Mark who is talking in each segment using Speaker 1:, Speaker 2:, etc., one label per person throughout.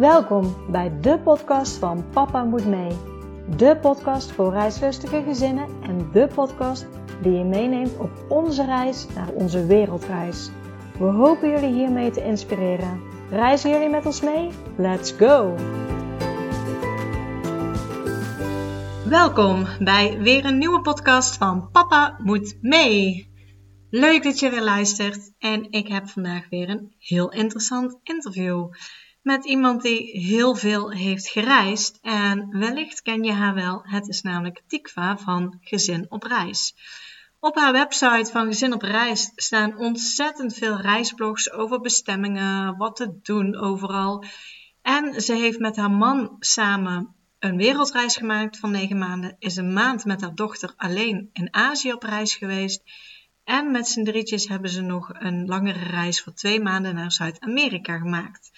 Speaker 1: Welkom bij de podcast van Papa Moet Mee. De podcast voor reislustige gezinnen en de podcast die je meeneemt op onze reis naar onze wereldreis. We hopen jullie hiermee te inspireren. Reizen jullie met ons mee? Let's go! Welkom bij weer een nieuwe podcast van Papa Moet Mee. Leuk dat je weer luistert en ik heb vandaag weer een heel interessant interview met iemand die heel veel heeft gereisd en wellicht ken je haar wel. Het is namelijk Tikva van Gezin op Reis. Op haar website van Gezin op Reis staan ontzettend veel reisblogs over bestemmingen, wat te doen overal. En ze heeft met haar man samen een wereldreis gemaakt van negen maanden, is een maand met haar dochter alleen in Azië op reis geweest. En met z'n drietjes hebben ze nog een langere reis voor twee maanden naar Zuid-Amerika gemaakt.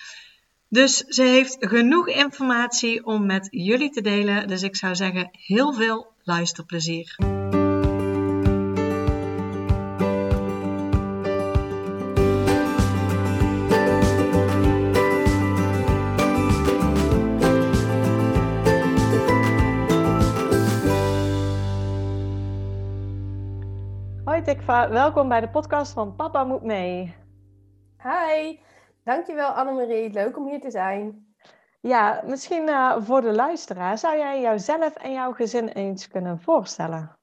Speaker 1: Dus ze heeft genoeg informatie om met jullie te delen. Dus ik zou zeggen, heel veel luisterplezier. Hoi Tikva, welkom bij de podcast van Papa Moet Mee.
Speaker 2: Hi, dankjewel Annemarie. Leuk om hier te zijn.
Speaker 1: Ja, misschien uh, voor de luisteraar, zou jij jouzelf en jouw gezin eens kunnen voorstellen?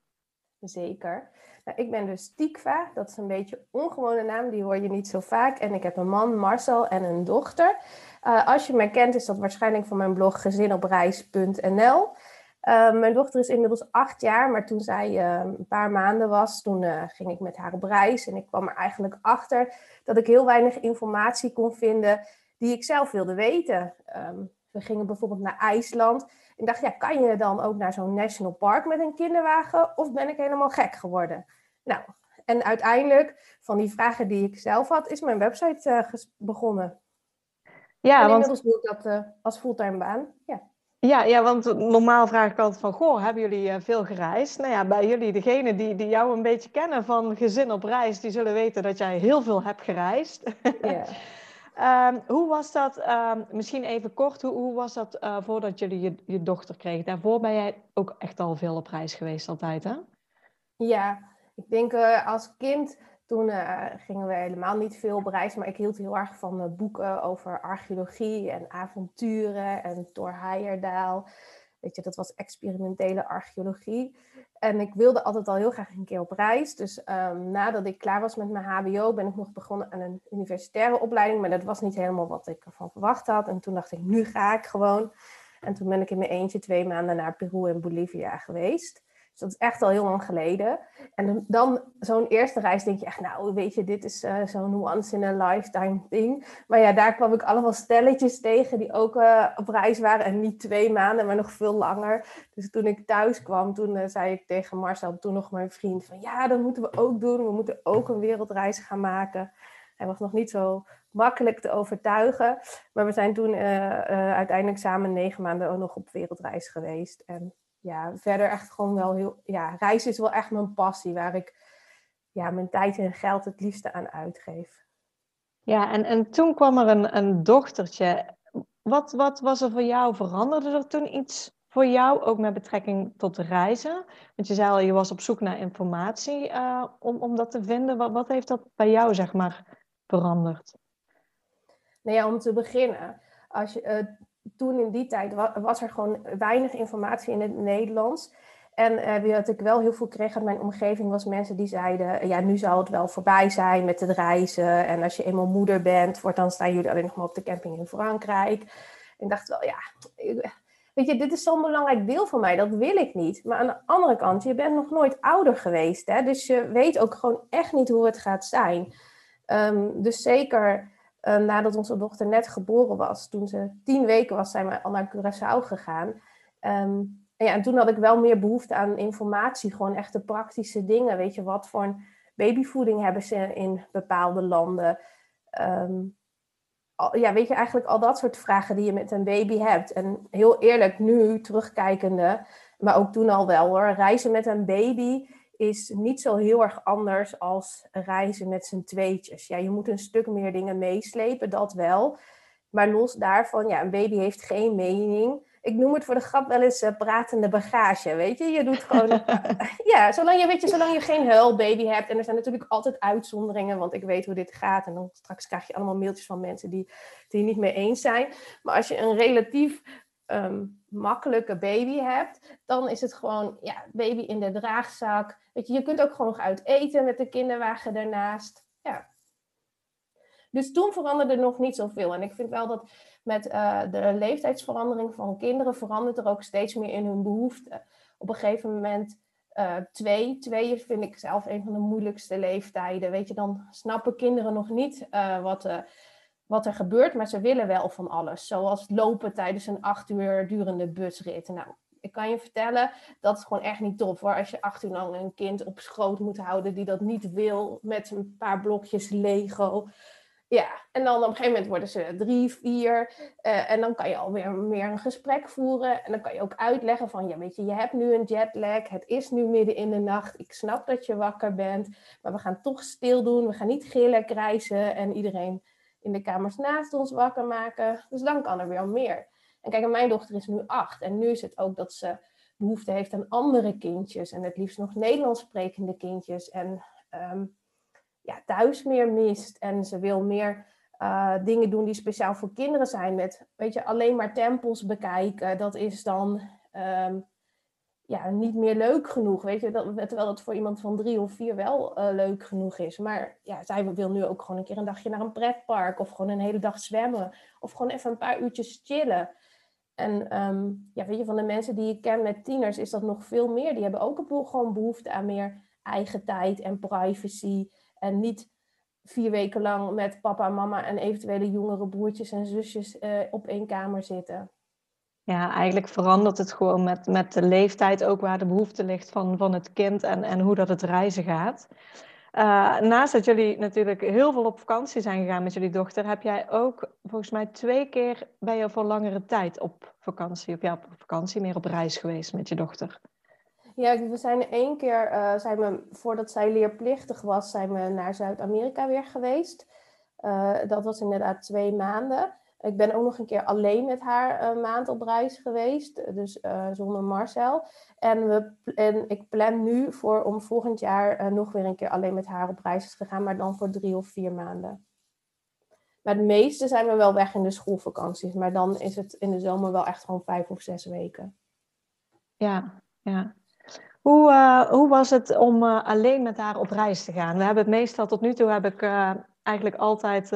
Speaker 2: Zeker. Nou, ik ben dus Tikva, dat is een beetje een ongewone naam, die hoor je niet zo vaak. En ik heb een man, Marcel, en een dochter. Uh, als je mij kent, is dat waarschijnlijk van mijn blog gezinopreis.nl. Uh, mijn dochter is inmiddels acht jaar, maar toen zij uh, een paar maanden was, toen uh, ging ik met haar op reis. En ik kwam er eigenlijk achter dat ik heel weinig informatie kon vinden die ik zelf wilde weten. Um, we gingen bijvoorbeeld naar IJsland. Ik dacht, ja, kan je dan ook naar zo'n national park met een kinderwagen? Of ben ik helemaal gek geworden? Nou, en uiteindelijk, van die vragen die ik zelf had, is mijn website begonnen. Ja, en inmiddels want... doe ik dat als fulltime baan. Ja.
Speaker 1: Ja, ja, want normaal vraag ik altijd van, goh, hebben jullie uh, veel gereisd? Nou ja, bij jullie, degene die, die jou een beetje kennen van gezin op reis, die zullen weten dat jij heel veel hebt gereisd. Yeah. um, hoe was dat, um, misschien even kort, hoe, hoe was dat uh, voordat jullie je, je dochter kregen? Daarvoor ben jij ook echt al veel op reis geweest altijd, hè?
Speaker 2: Ja, ik denk uh, als kind toen uh, gingen we helemaal niet veel op reis, maar ik hield heel erg van uh, boeken over archeologie en avonturen en Thor Heyerdahl. Weet je, dat was experimentele archeologie. En ik wilde altijd al heel graag een keer op reis. Dus um, nadat ik klaar was met mijn HBO, ben ik nog begonnen aan een universitaire opleiding. Maar dat was niet helemaal wat ik ervan verwacht had. En toen dacht ik, nu ga ik gewoon. En toen ben ik in mijn eentje twee maanden naar Peru en Bolivia geweest. Dus dat is echt al heel lang geleden. En dan zo'n eerste reis denk je echt, nou weet je, dit is uh, zo'n once in a lifetime ding. Maar ja, daar kwam ik allemaal stelletjes tegen die ook uh, op reis waren. En niet twee maanden, maar nog veel langer. Dus toen ik thuis kwam, toen uh, zei ik tegen Marcel, toen nog mijn vriend, van ja, dat moeten we ook doen. We moeten ook een wereldreis gaan maken. Hij was nog niet zo makkelijk te overtuigen. Maar we zijn toen uiteindelijk samen negen maanden ook nog op wereldreis geweest. En ja, verder echt gewoon wel heel. Ja, reizen is wel echt mijn passie, waar ik ja, mijn tijd en geld het liefste aan uitgeef.
Speaker 1: Ja, en, en toen kwam er een, een dochtertje. Wat, wat was er voor jou? Veranderde er toen iets voor jou, ook met betrekking tot reizen? Want je zei al, je was op zoek naar informatie uh, om, om dat te vinden. Wat, wat heeft dat bij jou, zeg maar, veranderd?
Speaker 2: Nou ja, om te beginnen, als je, uh, toen in die tijd was er gewoon weinig informatie in het Nederlands. En uh, wat ik wel heel veel kreeg uit mijn omgeving was mensen die zeiden... ja, nu zal het wel voorbij zijn met het reizen. En als je eenmaal moeder bent, dan staan jullie alleen nog maar op de camping in Frankrijk. En ik dacht wel, ja, weet je, dit is zo'n belangrijk deel van mij. Dat wil ik niet. Maar aan de andere kant, je bent nog nooit ouder geweest. Hè? Dus je weet ook gewoon echt niet hoe het gaat zijn. Um, dus zeker uh, nadat onze dochter net geboren was, toen ze tien weken was, zijn we al naar Curaçao gegaan. Um, en, ja, en toen had ik wel meer behoefte aan informatie, gewoon echte praktische dingen. Weet je, wat voor een babyvoeding hebben ze in bepaalde landen? Um, al, ja, weet je, eigenlijk al dat soort vragen die je met een baby hebt. En heel eerlijk, nu terugkijkende, maar ook toen al wel hoor, reizen met een baby is niet zo heel erg anders als reizen met z'n tweetjes. Ja, je moet een stuk meer dingen meeslepen, dat wel. maar los daarvan, ja, een baby heeft geen mening. Ik noem het voor de grap wel eens uh, pratende bagage, weet je? Je doet gewoon... ja, zolang je, weet je, zolang je geen huilbaby hebt. En er zijn natuurlijk altijd uitzonderingen, want ik weet hoe dit gaat. En dan straks krijg je allemaal mailtjes van mensen die, die het niet mee eens zijn. Maar als je een relatief ehm, makkelijke baby hebt, dan is het gewoon, ja, baby in de draagzak. Weet je, je kunt ook gewoon uit eten met de kinderwagen daarnaast. Ja, dus toen veranderde er nog niet zoveel. En ik vind wel dat met uh, de leeftijdsverandering van kinderen verandert er ook steeds meer in hun behoeften. Op een gegeven moment uh, twee. Twee vind ik zelf een van de moeilijkste leeftijden. Weet je, dan snappen kinderen nog niet uh, wat, wat er gebeurt, maar ze willen wel van alles. Zoals lopen tijdens een acht uur durende busrit. Nou, ik kan je vertellen, dat is gewoon echt niet tof hoor. Als je acht uur lang een kind op schoot moet houden die dat niet wil, met een paar blokjes Lego. Ja, en dan op een gegeven moment worden ze drie, vier. Uh, en dan kan je alweer meer een gesprek voeren. En dan kan je ook uitleggen van, ja weet je, je hebt nu een jetlag. Het is nu midden in de nacht. Ik snap dat je wakker bent. Maar we gaan toch stil doen. We gaan niet gillen, krijzen en iedereen in de kamers naast ons wakker maken. Dus dan kan er weer meer. En kijk, mijn dochter is nu acht. En nu is het ook dat ze behoefte heeft aan andere kindjes. En het liefst nog Nederlands sprekende kindjes. En... Um, ja, thuis meer mist. En ze wil meer uh, dingen doen die speciaal voor kinderen zijn. Met, weet je, alleen maar tempels bekijken. Dat is dan um, ja, niet meer leuk genoeg. Weet je, dat, terwijl dat voor iemand van drie of vier wel uh, leuk genoeg is. Maar ja, zij wil nu ook gewoon een keer een dagje naar een pretpark. Of gewoon een hele dag zwemmen. Of gewoon even een paar uurtjes chillen. En um, ja, weet je, van de mensen die ik ken met tieners is dat nog veel meer. Die hebben ook een gewoon behoefte aan meer eigen tijd en privacy. En niet vier weken lang met papa mama en eventuele jongere broertjes en zusjes uh, op één kamer zitten.
Speaker 3: Ja, eigenlijk verandert het gewoon met, met de leeftijd ook waar de behoefte ligt van, van het kind en, en hoe dat het reizen gaat. Uh, naast dat jullie natuurlijk heel veel op vakantie zijn gegaan met jullie dochter, heb jij ook volgens mij twee keer ben je voor langere tijd op vakantie, op, ja, op vakantie, meer op reis geweest met je dochter.
Speaker 2: Ja, we zijn één keer, uh, zijn we, voordat zij leerplichtig was, zijn we naar Zuid-Amerika weer geweest. Uh, dat was inderdaad twee maanden. Ik ben ook nog een keer alleen met haar een maand op reis geweest, dus uh, zonder Marcel. En, we, en ik plan nu voor om volgend jaar nog weer een keer alleen met haar op reis te gaan, maar dan voor drie of vier maanden. Maar het meeste zijn we wel weg in de schoolvakanties, maar dan is het in de zomer wel echt gewoon vijf of zes weken.
Speaker 3: Ja, ja. Hoe, hoe was het om alleen met haar op reis te gaan? We hebben het meestal tot nu toe heb ik eigenlijk altijd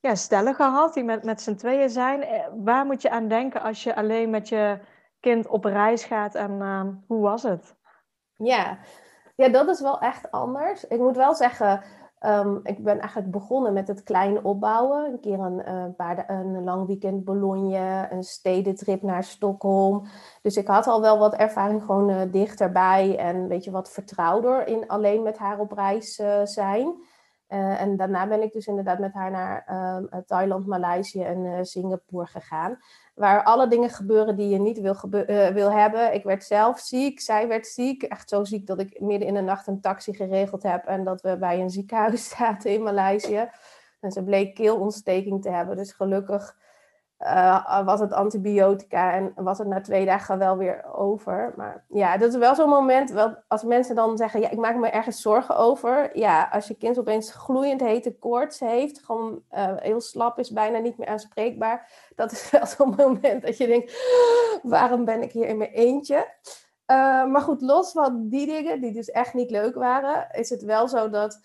Speaker 3: ja, stellen gehad die met, met z'n tweeën zijn. Waar moet je aan denken als je alleen met je kind op reis gaat en hoe was het?
Speaker 2: Ja. ja, dat is wel echt anders. Ik moet wel zeggen, Um, ik ben eigenlijk begonnen met het klein opbouwen. Een keer een, uh, paar, een lang weekend Bologna, een stedentrip naar Stockholm. Dus ik had al wel wat ervaring gewoon uh, dichterbij en weet je, wat vertrouwder in alleen met haar op reis zijn. en daarna ben ik dus inderdaad met haar naar ehm, Thailand, Maleisië en Singapore gegaan waar alle dingen gebeuren die je niet wil, wil hebben. Ik werd zelf ziek, zij werd ziek. Echt zo ziek dat ik midden in de nacht een taxi geregeld heb en dat we bij een ziekenhuis zaten in Maleisië. En ze bleek keelontsteking te hebben. Dus gelukkig uh, was het antibiotica en was het na twee dagen wel weer over. Maar ja, dat is wel zo'n moment, wel, als mensen dan zeggen, ja, ik maak me ergens zorgen over. Ja, als je kind opeens gloeiend hete koorts heeft, gewoon uh, heel slap is, bijna niet meer aanspreekbaar. Dat is wel zo'n moment dat je denkt, waarom ben ik hier in mijn eentje? Uh, maar goed, los van die dingen, die dus echt niet leuk waren, is het wel zo dat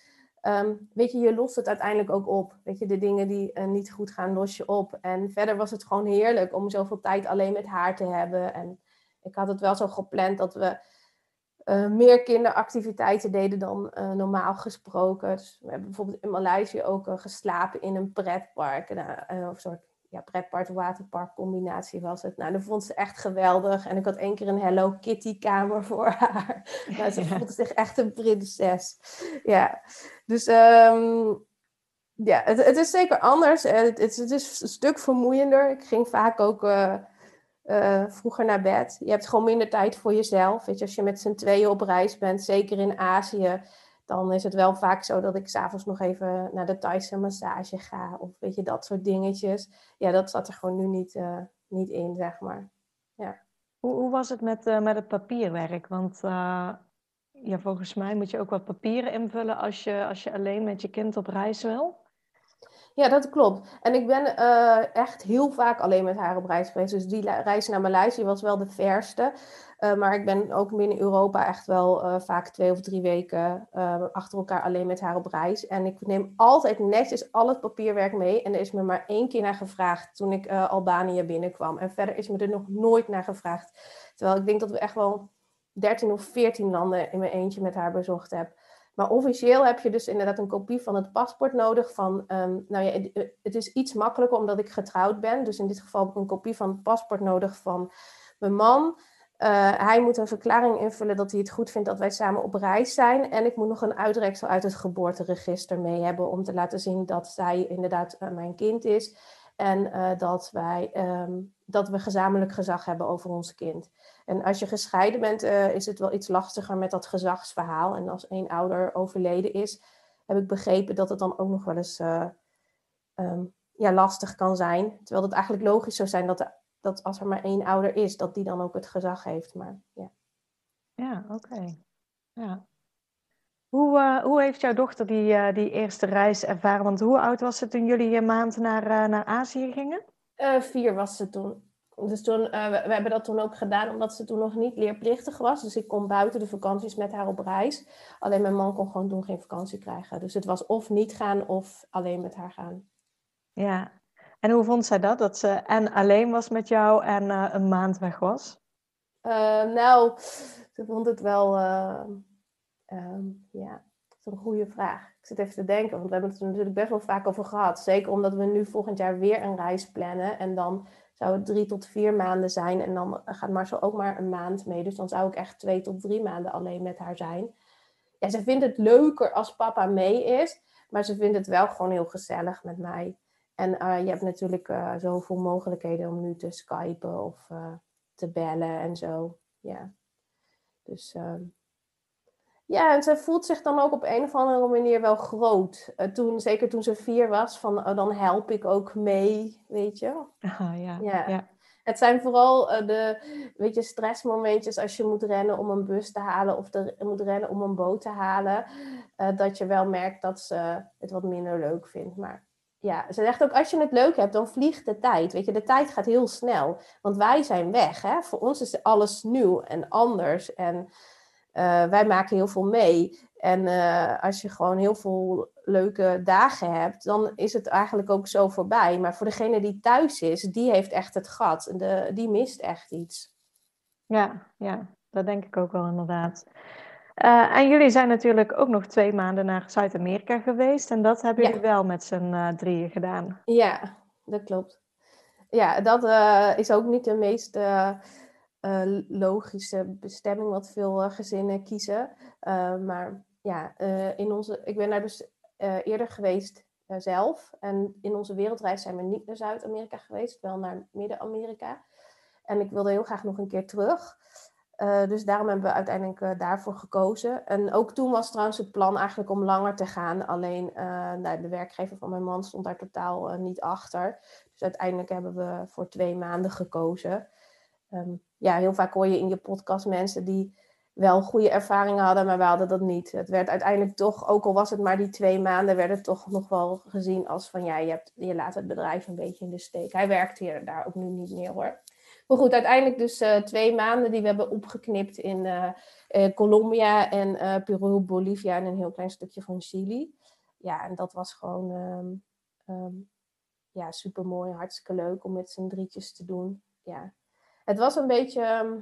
Speaker 2: Um, weet je, je lost het uiteindelijk ook op. Weet je, de dingen die uh, niet goed gaan, los je op. En verder was het gewoon heerlijk om zoveel tijd alleen met haar te hebben. En ik had het wel zo gepland dat we uh, meer kinderactiviteiten deden dan uh, normaal gesproken. Dus we hebben bijvoorbeeld in Maleisië ook geslapen in een pretpark. Nou, of soort ja, pretpark, waterpark combinatie was het. Nou, dat vond ze echt geweldig. En ik had één keer een Hello Kitty kamer voor haar. Nou, ze voelde zich echt een prinses. Ja, dus um, ja, het, het, is zeker anders. Het, het, het, is een stuk vermoeiender. Ik ging vaak ook uh, uh, vroeger naar bed. Je hebt gewoon minder tijd voor jezelf. Weet je, als je met z'n tweeën op reis bent, zeker in Azië dan is het wel vaak zo dat ik s'avonds nog even naar de Thaise massage ga. Of weet je, dat soort dingetjes. Ja, dat zat er gewoon nu niet, uh, niet in, zeg maar. Ja.
Speaker 3: Hoe, hoe was het met, uh, met het papierwerk? Want uh, ja, volgens mij moet je ook wat papieren invullen als je, als je alleen met je kind op reis wil.
Speaker 2: Ja, dat klopt. En ik ben uh, echt heel vaak alleen met haar op reis geweest. Dus die reis naar Maleisië was wel de verste. Uh, maar ik ben ook binnen Europa echt wel uh, vaak twee of drie weken achter elkaar alleen met haar op reis. En ik neem altijd netjes al het papierwerk mee. En er is me maar één keer naar gevraagd toen ik Albanië binnenkwam. En verder is me er nog nooit naar gevraagd. Terwijl ik denk dat we echt wel 13 of 14 landen in mijn eentje met haar bezocht heb. Maar officieel heb je dus inderdaad een kopie van het paspoort nodig. Van, um, nou ja, het is iets makkelijker omdat ik getrouwd ben. Dus in dit geval heb ik een kopie van het paspoort nodig van mijn man. Uh, hij moet een verklaring invullen dat hij het goed vindt dat wij samen op reis zijn. En ik moet nog een uitreksel uit het geboorteregister mee hebben om te laten zien dat zij inderdaad uh, mijn kind is. En uh, dat, wij, um, dat we gezamenlijk gezag hebben over ons kind. En als je gescheiden bent, is het wel iets lastiger met dat gezagsverhaal. En als één ouder overleden is, heb ik begrepen dat het dan ook nog wel eens um, ja, lastig kan zijn. Terwijl het eigenlijk logisch zou zijn dat, de, dat als er maar één ouder is, dat die dan ook het gezag heeft. Maar, ja,
Speaker 3: ja oké. Okay. Ja. Hoe, uh, hoe heeft jouw dochter die, die eerste reis ervaren? Want hoe oud was ze toen jullie een maand naar, naar Azië gingen?
Speaker 2: vier was ze toen. Dus toen, uh, we, we, hebben dat toen ook gedaan omdat ze toen nog niet leerplichtig was. Dus ik kon buiten de vakanties met haar op reis. Alleen mijn man kon gewoon toen geen vakantie krijgen. Dus het was of niet gaan of alleen met haar gaan.
Speaker 3: Ja, en hoe vond zij dat? Dat ze en alleen was met jou en uh, een maand weg was?
Speaker 2: Uh, nou, ze vond het wel, um, ja, een goede vraag. Ik zit even te denken, want we hebben het er natuurlijk best wel vaak over gehad. Zeker omdat we nu volgend jaar weer een reis plannen. En dan zou het drie tot vier maanden zijn. En dan gaat Marcel ook maar een maand mee. Dus dan zou ik echt twee tot drie maanden alleen met haar zijn. Ja, ze vindt het leuker als papa mee is. Maar ze vindt het wel gewoon heel gezellig met mij. En uh, je hebt natuurlijk uh, zoveel mogelijkheden om nu te skypen of uh, te bellen en zo. Ja. Dus ehm, ja, en ze voelt zich dan ook op een of andere manier wel groot. Toen, zeker toen ze vier was, van dan help ik ook mee, weet je.
Speaker 3: Ja. Ja. ja.
Speaker 2: Het zijn vooral de weet je, stressmomentjes als je moet rennen om een bus te halen of de, moet rennen om een boot te halen. dat je wel merkt dat ze het wat minder leuk vindt. Maar ja, ze zegt ook als je het leuk hebt, dan vliegt de tijd. Weet je, de tijd gaat heel snel. Want wij zijn weg. Hè? Voor ons is alles nieuw en anders. En uh, wij maken heel veel mee. En uh, als je gewoon heel veel leuke dagen hebt, dan is het eigenlijk ook zo voorbij. Maar voor degene die thuis is, die heeft echt het gat. De, die mist echt iets.
Speaker 3: Ja, ja, dat denk ik ook wel inderdaad. Uh, en jullie zijn natuurlijk ook nog twee maanden naar Zuid-Amerika geweest. En dat hebben jullie ja. wel met z'n drieën gedaan.
Speaker 2: Ja, dat klopt. Ja, dat is ook niet de meest logische bestemming wat veel gezinnen kiezen. Maar ja, in onze, ik ben daar dus eerder geweest zelf. En in onze wereldreis zijn we niet naar Zuid-Amerika geweest, wel naar Midden-Amerika. En ik wilde heel graag nog een keer terug. Dus daarom hebben we uiteindelijk daarvoor gekozen. En ook toen was trouwens het plan eigenlijk om langer te gaan. Alleen nou, de werkgever van mijn man stond daar totaal niet achter. Dus uiteindelijk hebben we voor twee maanden gekozen. Um, ja, heel vaak hoor je in je podcast mensen die wel goede ervaringen hadden, maar we hadden dat niet. Het werd uiteindelijk toch, ook al was het maar die twee maanden, werd het toch nog wel gezien als van ja, je, hebt, je laat het bedrijf een beetje in de steek. Hij werkt hier daar ook nu niet meer hoor. Maar goed, uiteindelijk dus uh, twee maanden die we hebben opgeknipt in uh, uh, Colombia en Peru, Bolivia en een heel klein stukje van Chili. Ja, en dat was gewoon um, um, ja, super mooi, hartstikke leuk om met z'n drietjes te doen. Ja, het was een beetje, ehm,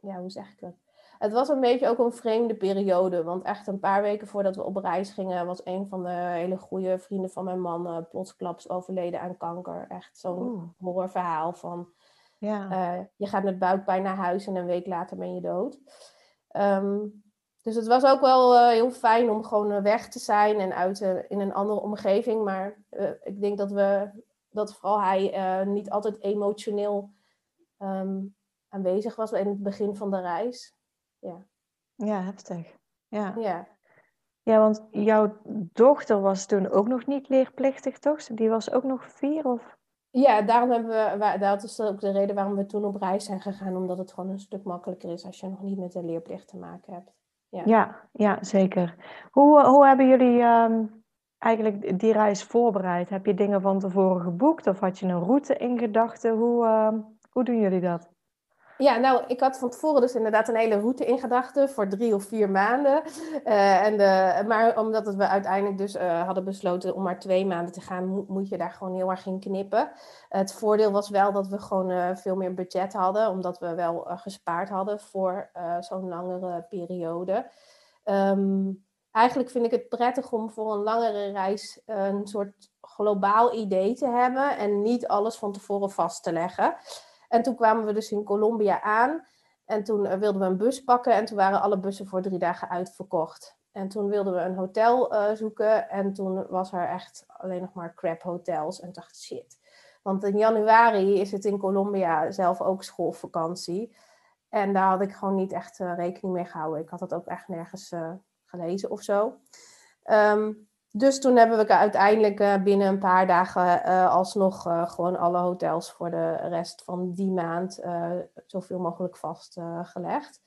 Speaker 2: ja, hoe zeg ik dat? Het was een beetje ook een vreemde periode. Want echt een paar weken voordat we op reis gingen, was een van de hele goede vrienden van mijn man uh, plotsklaps overleden aan kanker. Echt zo'n horrorverhaal van. Ja. Uh, je gaat met buikpijn naar huis en een week later ben je dood. Um, dus het was ook wel uh, heel fijn om gewoon weg te zijn en uit in een andere omgeving. Maar ik denk dat we dat vooral hij niet altijd emotioneel um, aanwezig was in het begin van de reis. Ja,
Speaker 3: ja heftig. Ja.
Speaker 2: ja.
Speaker 1: Ja, want jouw dochter was toen ook nog niet leerplichtig, toch? Die was ook nog vier of?
Speaker 2: Ja, daarom hebben we, dat is ook de reden waarom we toen op reis zijn gegaan, omdat het gewoon een stuk makkelijker is als je nog niet met de leerplicht te maken hebt.
Speaker 1: Ja, ja, ja zeker. Hoe, hoe hebben jullie ehm, eigenlijk die reis voorbereid? Heb je dingen van tevoren geboekt of had je een route in gedachten? Hoe, ehm, hoe doen jullie dat?
Speaker 2: Ja, nou, ik had van tevoren dus inderdaad een hele route in gedachten voor drie of vier maanden. Uh, en de, maar omdat we uiteindelijk dus uh, hadden besloten om maar twee maanden te gaan, moet je daar gewoon heel erg in knippen. het voordeel was wel dat we gewoon veel meer budget hadden, omdat we wel gespaard hadden voor zo'n langere periode. Um, eigenlijk vind ik het prettig om voor een langere reis een soort globaal idee te hebben en niet alles van tevoren vast te leggen. En toen kwamen we dus in Colombia aan. En toen eh, wilden we een bus pakken. En toen waren alle bussen voor drie dagen uitverkocht. En toen wilden we een hotel uh, zoeken. En toen was er echt alleen nog maar crap hotels. En dacht, shit. Want in januari is het in Colombia zelf ook schoolvakantie. En daar had ik gewoon niet echt uh, rekening mee gehouden. Ik had dat ook echt nergens gelezen of zo. Um, dus toen hebben we uiteindelijk uh, binnen een paar dagen uh, alsnog uh, gewoon alle hotels voor de rest van die maand zoveel mogelijk vastgelegd.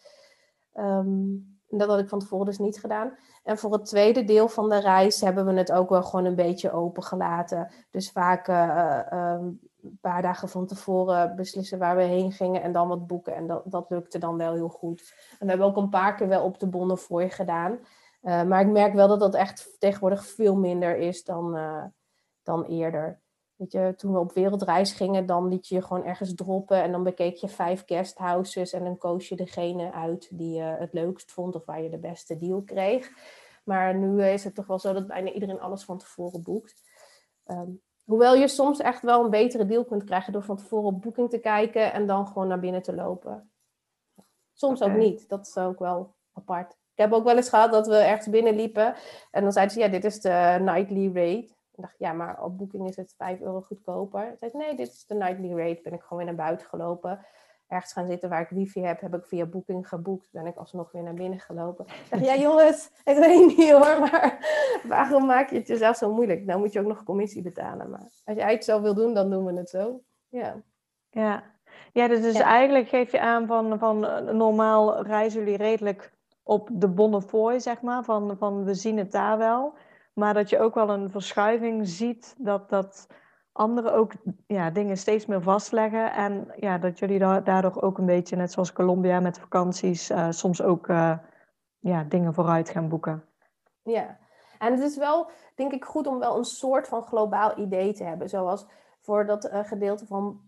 Speaker 2: Um, dat had ik van tevoren dus niet gedaan. En voor het tweede deel van de reis hebben we het ook wel gewoon een beetje open gelaten. Dus vaak um, een paar dagen van tevoren beslissen waar we heen gingen en dan wat boeken. En dat, dat lukte dan wel heel goed. En we hebben ook een paar keer wel op de Bonnefoy gedaan. Uh, maar ik merk wel dat dat echt tegenwoordig veel minder is dan, uh, dan eerder. Weet je, toen we op wereldreis gingen, dan liet je je gewoon ergens droppen en dan bekeek je vijf guesthouses en dan koos je degene uit die je het leukst vond of waar je de beste deal kreeg. Maar nu is het toch wel zo dat bijna iedereen alles van tevoren boekt. Um, hoewel je soms echt wel een betere deal kunt krijgen door van tevoren op boeking te kijken en dan gewoon naar binnen te lopen. Soms okay. ook niet, dat is ook wel apart. Ik heb ook wel eens gehad dat we ergens binnenliepen. En dan zeiden ze, ja, dit is de nightly rate. Ik dacht, ja, maar op boeking is het 5 euro goedkoper. Ik zei, nee, dit is de nightly rate. Ben ik gewoon weer naar buiten gelopen. Ergens gaan zitten waar ik wifi heb, heb ik via boeking geboekt. Ben ik alsnog weer naar binnen gelopen. Ik dacht, ja jongens, ik weet niet hoor, maar waarom maak je het jezelf zo moeilijk? Nou moet je ook nog commissie betalen. Maar als jij het zo wil doen, dan doen we het zo. Ja.
Speaker 1: Ja, ja dus, dus ja. eigenlijk geef je aan van, van normaal reizen jullie redelijk op de Bonnefoy, zeg maar, van, van we zien het daar wel. Maar dat je ook wel een verschuiving ziet dat, dat anderen ook ja, dingen steeds meer vastleggen. En ja, dat jullie daardoor ook een beetje, net zoals Colombia met vakanties, uh, soms ook uh, ja, dingen vooruit gaan boeken.
Speaker 2: Ja, en het is wel, denk ik, goed om wel een soort van globaal idee te hebben. Zoals voor dat uh, gedeelte van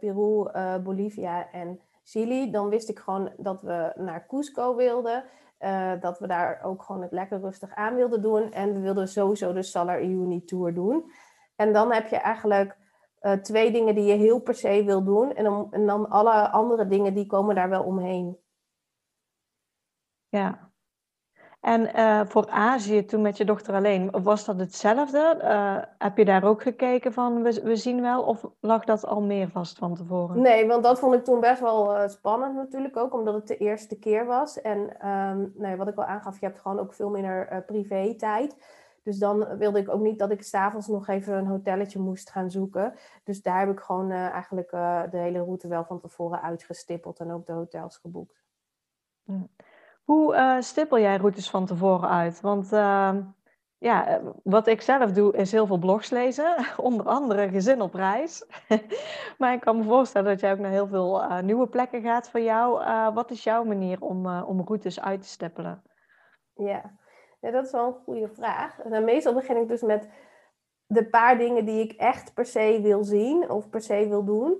Speaker 2: Peru, Bolivia en Chili, dan wist ik gewoon dat we naar Cusco wilden. Uh, dat we daar ook gewoon het lekker rustig aan wilden doen. En we wilden sowieso de Salar Uyuni Tour doen. En dan heb je eigenlijk uh, twee dingen die je heel per se wil doen. En dan, en dan alle andere dingen die komen daar wel omheen.
Speaker 1: Ja, en uh, voor Azië, toen met je dochter alleen, was dat hetzelfde? Uh, heb je daar ook gekeken van, we, we, zien wel, of lag dat al meer vast van tevoren?
Speaker 2: Nee, want dat vond ik toen best wel uh, spannend natuurlijk ook, omdat het de eerste keer was. En um, nee, wat ik al aangaf, je hebt gewoon ook veel minder privé-tijd. Dus dan wilde ik ook niet dat ik s'avonds nog even een hotelletje moest gaan zoeken. Dus daar heb ik gewoon eigenlijk de hele route wel van tevoren uitgestippeld en ook de hotels geboekt.
Speaker 1: Hoe uh, stippel jij routes van tevoren uit? Want uh, ja, eh, wat ik zelf doe is heel veel blogs lezen, onder andere Gezin op reis. maar ik kan me voorstellen dat jij ook naar heel veel uh, nieuwe plekken gaat voor jou. wat is jouw manier om, om routes uit te stippelen?
Speaker 2: Ja. ja, dat is wel een goede vraag. En meestal begin ik dus met de paar dingen die ik echt per se wil zien of per se wil doen.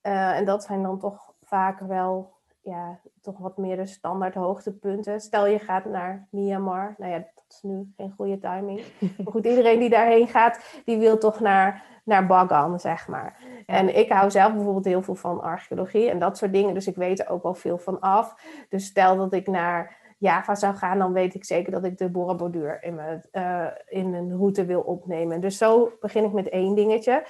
Speaker 2: en dat zijn dan toch vaak wel ja, toch wat meer de standaard hoogtepunten. Stel je gaat naar Myanmar. Nou ja, dat is nu geen goede timing. Maar goed, iedereen die daarheen gaat, die wil toch naar, naar Bagan, zeg maar. En ik hou zelf bijvoorbeeld heel veel van archeologie en dat soort dingen. Dus ik weet er ook wel veel van af. Dus stel dat ik naar Java zou gaan, dan weet ik zeker dat ik de Borobudur in mijn, uh, in een route wil opnemen. Dus zo begin ik met één dingetje.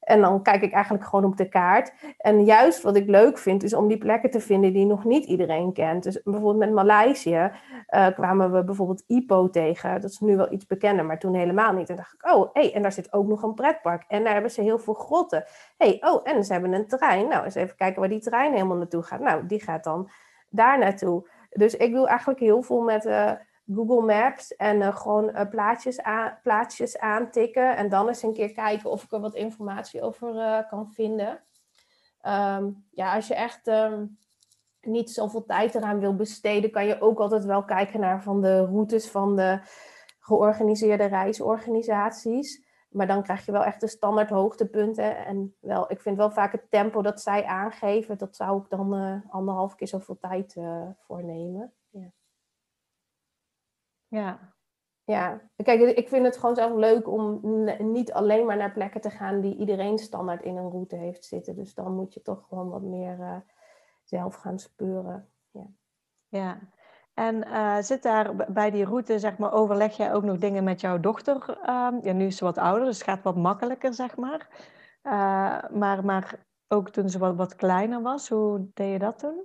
Speaker 2: En dan kijk ik eigenlijk gewoon op de kaart. En juist wat ik leuk vind, is om die plekken te vinden die nog niet iedereen kent. Dus bijvoorbeeld met Maleisië uh, kwamen we bijvoorbeeld IPO tegen. Dat is nu wel iets bekender, maar toen helemaal niet. En dacht ik, oh, hey, en daar zit ook nog een pretpark. En daar hebben ze heel veel grotten. hey, oh, en ze hebben een trein. Nou, eens even kijken waar die trein helemaal naartoe gaat. Nou, die gaat dan daar naartoe. Dus ik doe eigenlijk heel veel met uh, Google Maps en uh, gewoon uh, plaatjes, plaatjes aantikken. En dan eens een keer kijken of ik er wat informatie over kan vinden. Um, ja, als je echt um, niet zoveel tijd eraan wil besteden, kan je ook altijd wel kijken naar van de routes van de georganiseerde reisorganisaties. Maar dan krijg je wel echt de standaard hoogtepunten. En wel, ik vind wel vaak het tempo dat zij aangeven, dat zou ik dan anderhalf keer zoveel tijd uh, voor nemen. Ja.
Speaker 1: ja.
Speaker 2: Kijk, ik vind het gewoon zelf leuk om niet alleen maar naar plekken te gaan die iedereen standaard in een route heeft zitten. Dus dan moet je toch gewoon wat meer uh, zelf gaan speuren. Ja.
Speaker 1: ja. En uh, zit daar bij die route, zeg maar, overleg jij ook nog dingen met jouw dochter? Uh, ja, nu is ze wat ouder, dus het gaat wat makkelijker, zeg maar. Uh, maar, maar ook toen ze wat, wat kleiner was, hoe deed je dat toen?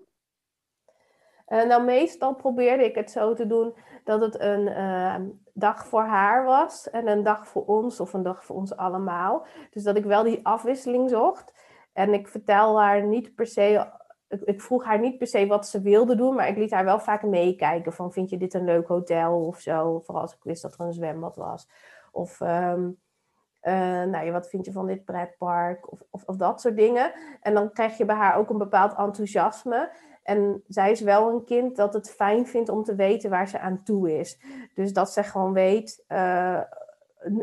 Speaker 2: Uh, nou, meestal probeerde ik het zo te doen dat het een dag voor haar was en een dag voor ons of een dag voor ons allemaal. Dus dat ik wel die afwisseling zocht. En ik vertel haar niet per se ik, vroeg haar niet per se wat ze wilde doen, maar ik liet haar wel vaak meekijken van vind je dit een leuk hotel of zo. Vooral als ik wist dat er een zwembad was. Of um, uh, nou, wat vind je van dit pretpark? Of, of, of, dat soort dingen. En dan krijg je bij haar ook een bepaald enthousiasme. En zij is wel een kind dat het fijn vindt om te weten waar ze aan toe is. Dus dat ze gewoon weet, uh,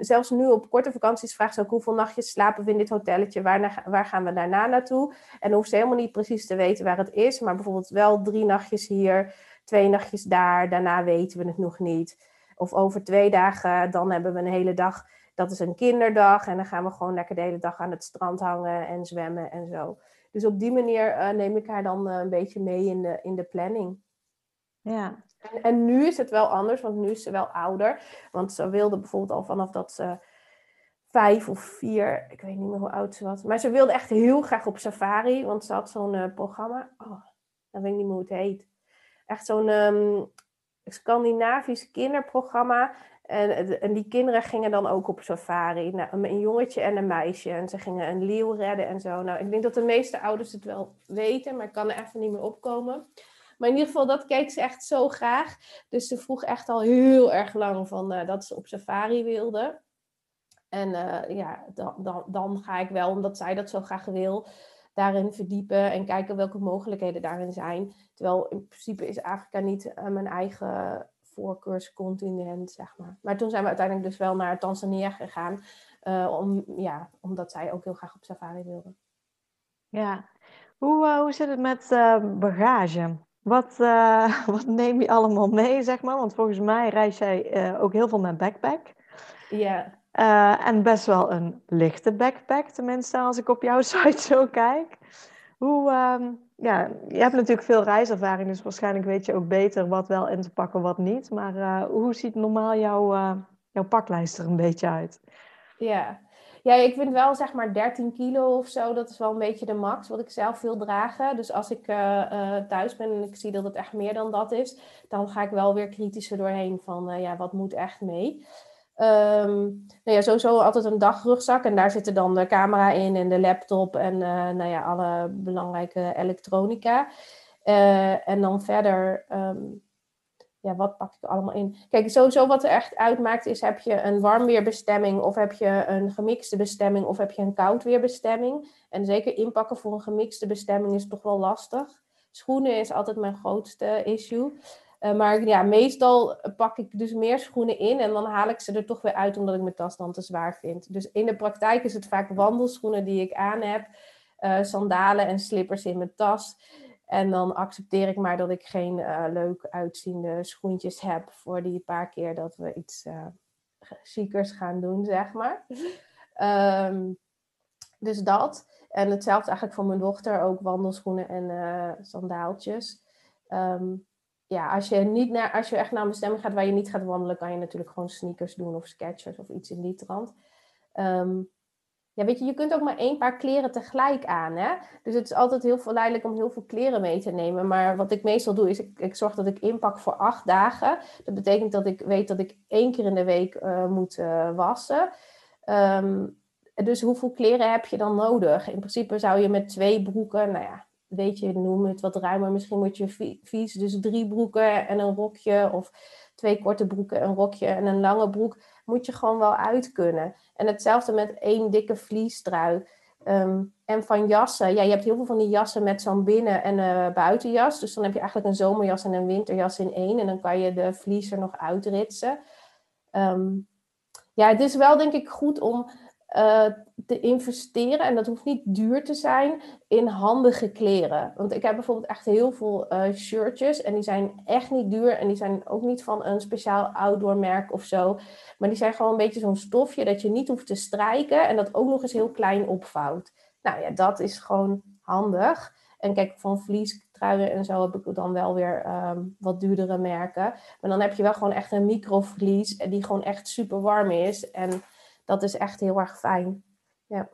Speaker 2: zelfs nu op korte vakanties vraagt ze ook hoeveel nachtjes slapen we in dit hotelletje, waar, waar gaan we daarna naartoe? En hoeft ze helemaal niet precies te weten waar het is, maar bijvoorbeeld wel drie nachtjes hier, twee nachtjes daar, daarna weten we het nog niet. Of over twee dagen, dan hebben we een hele dag, dat is een kinderdag en dan gaan we gewoon lekker de hele dag aan het strand hangen en zwemmen en zo. Dus op die manier uh, neem ik haar dan uh, een beetje mee in de, in de planning.
Speaker 1: Ja,
Speaker 2: en, en, nu is het wel anders, want nu is ze wel ouder. Want ze wilde bijvoorbeeld al vanaf dat ze vijf of vier, ik weet niet meer hoe oud ze was. Maar ze wilde echt heel graag op safari, want ze had zo'n uh, programma. Oh, dan weet ik niet meer hoe het heet. Echt zo'n um, Scandinavisch kinderprogramma. En, en, die kinderen gingen dan ook op safari. Nou, een jongetje en een meisje. En ze gingen een leeuw redden en zo. Nou, ik denk dat de meeste ouders het wel weten, maar ik kan er even niet meer opkomen. Maar in ieder geval, dat keek ze echt zo graag. Dus ze vroeg echt al heel erg lang van, uh, dat ze op safari wilde. En uh, ja, dan, dan, dan ga ik wel, omdat zij dat zo graag wil, daarin verdiepen en kijken welke mogelijkheden daarin zijn. Terwijl in principe is Afrika niet uh, mijn eigen voorkeurscontinent, zeg maar. Maar toen zijn we uiteindelijk dus wel naar Tanzania gegaan, om, ja, omdat zij ook heel graag op safari wilde.
Speaker 1: Ja, hoe, hoe zit het met bagage? Wat, uh, wat neem je allemaal mee, zeg maar? Want volgens mij reis jij uh, ook heel veel met backpack.
Speaker 2: Ja.
Speaker 1: Uh, en best wel een lichte backpack, tenminste als ik op jouw site zo kijk. Hoe, um, ja, je hebt natuurlijk veel reiservaring, dus waarschijnlijk weet je ook beter wat wel in te pakken, wat niet. Maar hoe ziet normaal jouw, jouw paklijst er een beetje uit?
Speaker 2: Ja, ja, ik vind wel zeg maar 13 kilo of zo, dat is wel een beetje de max wat ik zelf wil dragen. Dus als ik uh, thuis ben en ik zie dat het echt meer dan dat is, dan ga ik wel weer kritischer doorheen van ja, wat moet echt mee. Um, nou ja, sowieso altijd een dagrugzak en daar zitten dan de camera in en de laptop en nou ja, alle belangrijke elektronica. en dan verder um, ja, wat pak ik allemaal in? Kijk, sowieso wat er echt uitmaakt is, heb je een warmweerbestemming of heb je een gemixte bestemming of heb je een koudweerbestemming. En zeker inpakken voor een gemixte bestemming is toch wel lastig. Schoenen is altijd mijn grootste issue. Uh, maar ja, meestal pak ik dus meer schoenen in en dan haal ik ze er toch weer uit omdat ik mijn tas dan te zwaar vind. Dus in de praktijk is het vaak wandelschoenen die ik aan heb, uh, sandalen en slippers in mijn tas. En dan accepteer ik maar dat ik geen uh, leuk uitziende schoentjes heb voor die paar keer dat we iets ziekers gaan doen, zeg maar. um, dus dat. En hetzelfde eigenlijk voor mijn dochter, ook wandelschoenen en sandaaltjes. Um, ja, als je, niet naar, als je echt naar een bestemming gaat waar je niet gaat wandelen, kan je natuurlijk gewoon sneakers doen of sketchers of iets in die trant. Um, ja, weet je, je kunt ook maar één paar kleren tegelijk aan. Hè? Dus het is altijd heel verleidelijk om heel veel kleren mee te nemen. Maar wat ik meestal doe, is ik, ik zorg dat ik inpak voor acht dagen. Dat betekent dat ik weet dat ik één keer in de week uh, moet uh, wassen. Um, dus hoeveel kleren heb je dan nodig? In principe zou je met twee broeken, nou ja, weet je, noem het wat ruimer. Misschien moet je vies, dus drie broeken en een rokje. Of twee korte broeken, een rokje en een lange broek. Moet je gewoon wel uit kunnen. En hetzelfde met één dikke vliestrui. Um, en van jassen. Ja, je hebt heel veel van die jassen met zo'n binnen- en uh, buitenjas. Dus dan heb je eigenlijk een zomerjas en een winterjas in één. En dan kan je de vlies er nog uitritsen. Um, ja, het is wel denk ik goed om uh, te investeren, en dat hoeft niet duur te zijn, in handige kleren. Want ik heb bijvoorbeeld echt heel veel uh, shirtjes en die zijn echt niet duur en die zijn ook niet van een speciaal outdoor merk of zo. Maar die zijn gewoon een beetje zo'n stofje dat je niet hoeft te strijken en dat ook nog eens heel klein opvouwt. Nou ja, dat is gewoon handig. En kijk, van vliestruien en zo heb ik dan wel weer um, wat duurdere merken. Maar dan heb je wel gewoon echt een microvlies die gewoon echt super warm is. En dat is echt heel erg fijn. Ja.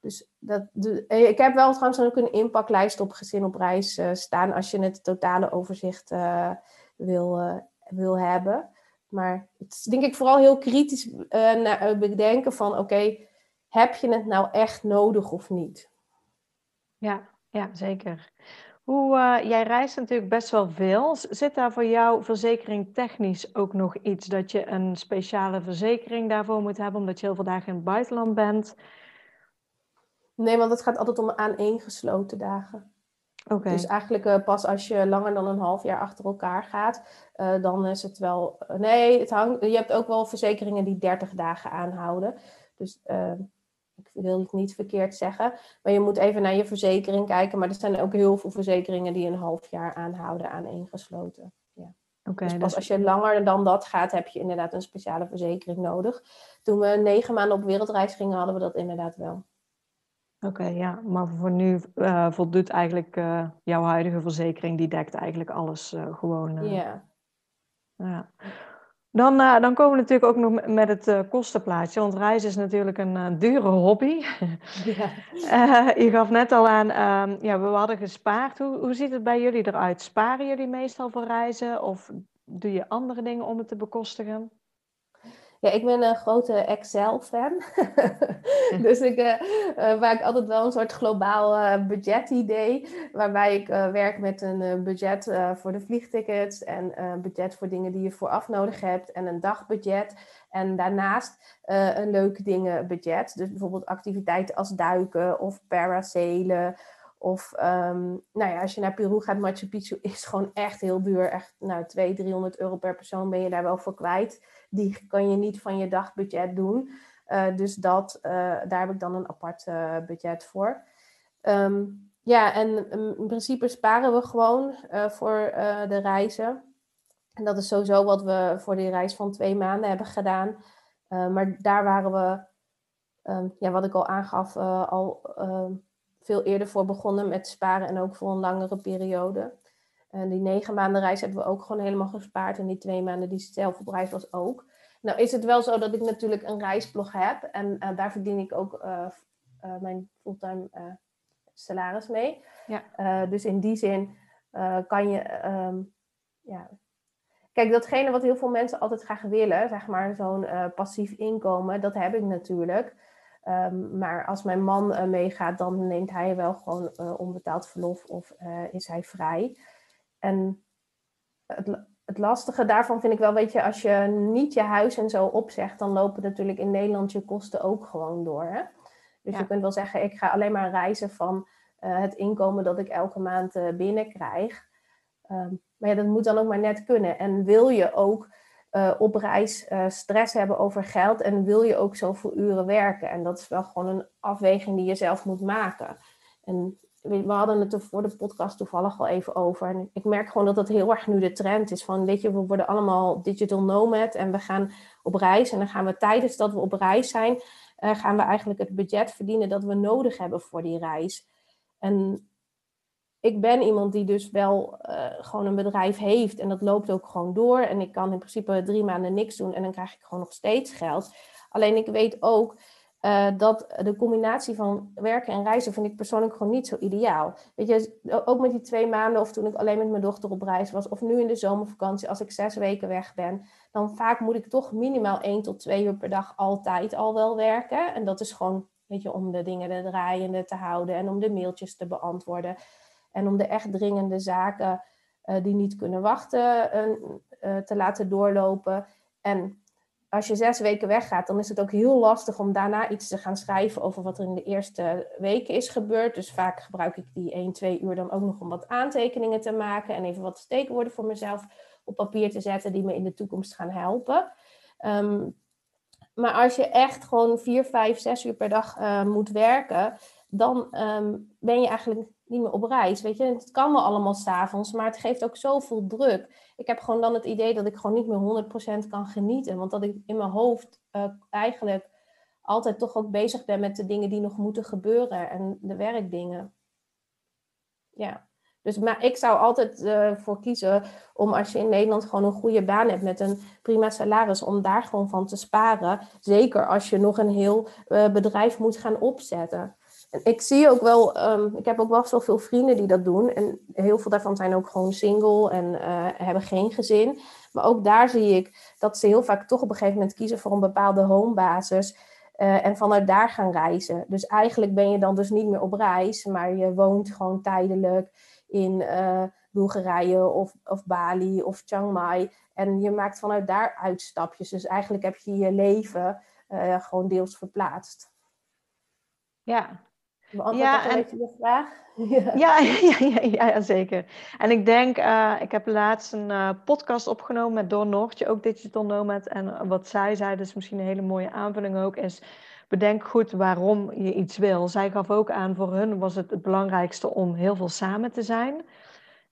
Speaker 2: Dus dat, de, eh, ik heb wel trouwens ook een inpaklijst op gezin op reis uh, staan als je het totale overzicht uh, wil, wil hebben. Maar het is denk ik vooral heel kritisch naar, bedenken van oké, heb je het nou echt nodig of niet?
Speaker 1: Ja, ja zeker. Hoe, uh, jij reist natuurlijk best wel veel. Zit daar voor jou verzekering technisch ook nog iets dat je een speciale verzekering daarvoor moet hebben, omdat je heel veel dagen in het buitenland bent?
Speaker 2: Nee, want het gaat altijd om aaneengesloten dagen.
Speaker 1: Oké.
Speaker 2: Dus eigenlijk uh, pas als je langer dan een half jaar achter elkaar gaat, uh, dan is het wel. nee, het hangt, je hebt ook wel verzekeringen die 30 dagen aanhouden. Dus ik wil het niet verkeerd zeggen, maar je moet even naar je verzekering kijken. Maar er zijn ook heel veel verzekeringen die een half jaar aanhouden aan ingesloten. Ja.
Speaker 1: Okay,
Speaker 2: dus pas dus... als je langer dan dat gaat, heb je inderdaad een speciale verzekering nodig. Toen we negen maanden op wereldreis gingen, hadden we dat inderdaad wel.
Speaker 1: Oké, ja, maar voor nu uh, voldoet eigenlijk uh, jouw huidige verzekering, die dekt eigenlijk alles uh, gewoon.
Speaker 2: ja.
Speaker 1: ja. Dan, uh, dan komen we natuurlijk ook nog met het uh, kostenplaatje. Want reizen is natuurlijk een uh, dure hobby. Ja. je gaf net al aan, ehm, ja, we hadden gespaard. Hoe, hoe ziet het bij jullie eruit? Sparen jullie meestal voor reizen? Of doe je andere dingen om het te bekostigen?
Speaker 2: Ja, ik ben een grote Excel-fan. dus ik uh, uh, maak altijd wel een soort globaal uh, budgetidee. Waarbij ik werk met een budget voor de vliegtickets. En een budget voor dingen die je vooraf nodig hebt. En een dagbudget. En daarnaast een leuke dingen budget. Dus bijvoorbeeld activiteiten als duiken of paracelen. Of um, nou ja, als je naar Peru gaat, Machu Picchu is gewoon echt heel duur. Echt nou, 200, 300 euro per persoon ben je daar wel voor kwijt. Die kan je niet van je dagbudget doen. Uh, dus dat, uh, daar heb ik dan een apart uh, budget voor. Um, ja, en in principe sparen we gewoon voor de reizen. En dat is sowieso wat we voor die reis van twee maanden hebben gedaan. maar daar waren we, um, ja, wat ik al aangaf, al veel eerder voor begonnen met sparen en ook voor een langere periode. En die negen maanden reis hebben we ook gewoon helemaal gespaard. En die twee maanden die zelf op reis was ook. Nou is het wel zo dat ik natuurlijk een reisblog heb. En uh, daar verdien ik ook uh, uh, mijn fulltime salaris mee.
Speaker 1: Ja.
Speaker 2: dus in die zin kan je... Um, ja. Kijk, datgene wat heel veel mensen altijd graag willen, zeg maar zo'n passief inkomen, dat heb ik natuurlijk. Um, maar als mijn man uh, meegaat, dan neemt hij wel gewoon uh, onbetaald verlof of uh, is hij vrij. En het, het, lastige daarvan vind ik wel, weet je, als je niet je huis en zo opzegt, dan lopen natuurlijk in Nederland je kosten ook gewoon door. Hè? Dus ja. je kunt wel zeggen, ik ga alleen maar reizen van het inkomen dat ik elke maand binnenkrijg. Um, maar ja, dat moet dan ook maar net kunnen. En wil je ook uh, op reis uh, stress hebben over geld en wil je ook zoveel uren werken. En dat is wel gewoon een afweging die je zelf moet maken. En we hadden het er voor de podcast toevallig al even over. En ik merk gewoon dat dat heel erg nu de trend is. Van weet je, we worden allemaal digital nomad en we gaan op reis. En dan gaan we tijdens dat we op reis zijn, uh, gaan we eigenlijk het budget verdienen dat we nodig hebben voor die reis. En ik ben iemand die dus wel uh, gewoon een bedrijf heeft en dat loopt ook gewoon door. En ik kan in principe drie maanden niks doen en dan krijg ik gewoon nog steeds geld. Alleen ik weet ook, uh, dat de combinatie van werken en reizen vind ik persoonlijk gewoon niet zo ideaal. Weet je, ook met die twee maanden of toen ik alleen met mijn dochter op reis was, of nu in de zomervakantie als ik zes weken weg ben, dan vaak moet ik toch minimaal één tot twee uur per dag altijd al wel werken. En dat is gewoon, weet je, om de dingen de draaiende te houden en om de mailtjes te beantwoorden. En om de echt dringende zaken uh, die niet kunnen wachten uh, te laten doorlopen. En als je zes weken weggaat, dan is het ook heel lastig om daarna iets te gaan schrijven over wat er in de eerste weken is gebeurd. Dus vaak gebruik ik die 1, 2 uur dan ook nog om wat aantekeningen te maken en even wat steekwoorden voor mezelf op papier te zetten die me in de toekomst gaan helpen. Um, maar als je echt gewoon 4, 5, 6 uur per dag uh, moet werken, dan um, ben je eigenlijk niet meer op reis. Weet je, het kan wel allemaal s'avonds, maar het geeft ook zoveel druk. Ik heb gewoon dan het idee dat ik gewoon niet meer 100% kan genieten. Want dat ik in mijn hoofd uh, eigenlijk altijd toch ook bezig ben met de dingen die nog moeten gebeuren en de werkdingen. Ja. Dus, maar ik zou altijd uh, voor kiezen om als je in Nederland gewoon een goede baan hebt met een prima salaris, om daar gewoon van te sparen. Zeker als je nog een heel uh, bedrijf moet gaan opzetten ik zie ook wel, um, ik heb ook wel zoveel vrienden die dat doen. En heel veel daarvan zijn ook gewoon single en uh, hebben geen gezin. Maar ook daar zie ik dat ze heel vaak toch op een gegeven moment kiezen voor een bepaalde homebasis. Uh, en vanuit daar gaan reizen. Dus eigenlijk ben je dan dus niet meer op reis, maar je woont gewoon tijdelijk in uh, Bulgarije of, of Bali of Chiang Mai. En je maakt vanuit daar uitstapjes. Dus eigenlijk heb je je leven gewoon deels verplaatst.
Speaker 1: Ja,
Speaker 2: Beantwoord ja, een beetje de vraag?
Speaker 1: ja. Ja, ja, ja, zeker. En ik denk, uh, ik heb laatst een uh, podcast opgenomen met Don Noortje, ook Digital Nomad. En wat zij zei, dus misschien een hele mooie aanvulling ook, is bedenk goed waarom je iets wil. Zij gaf ook aan, voor hun was het het belangrijkste om heel veel samen te zijn.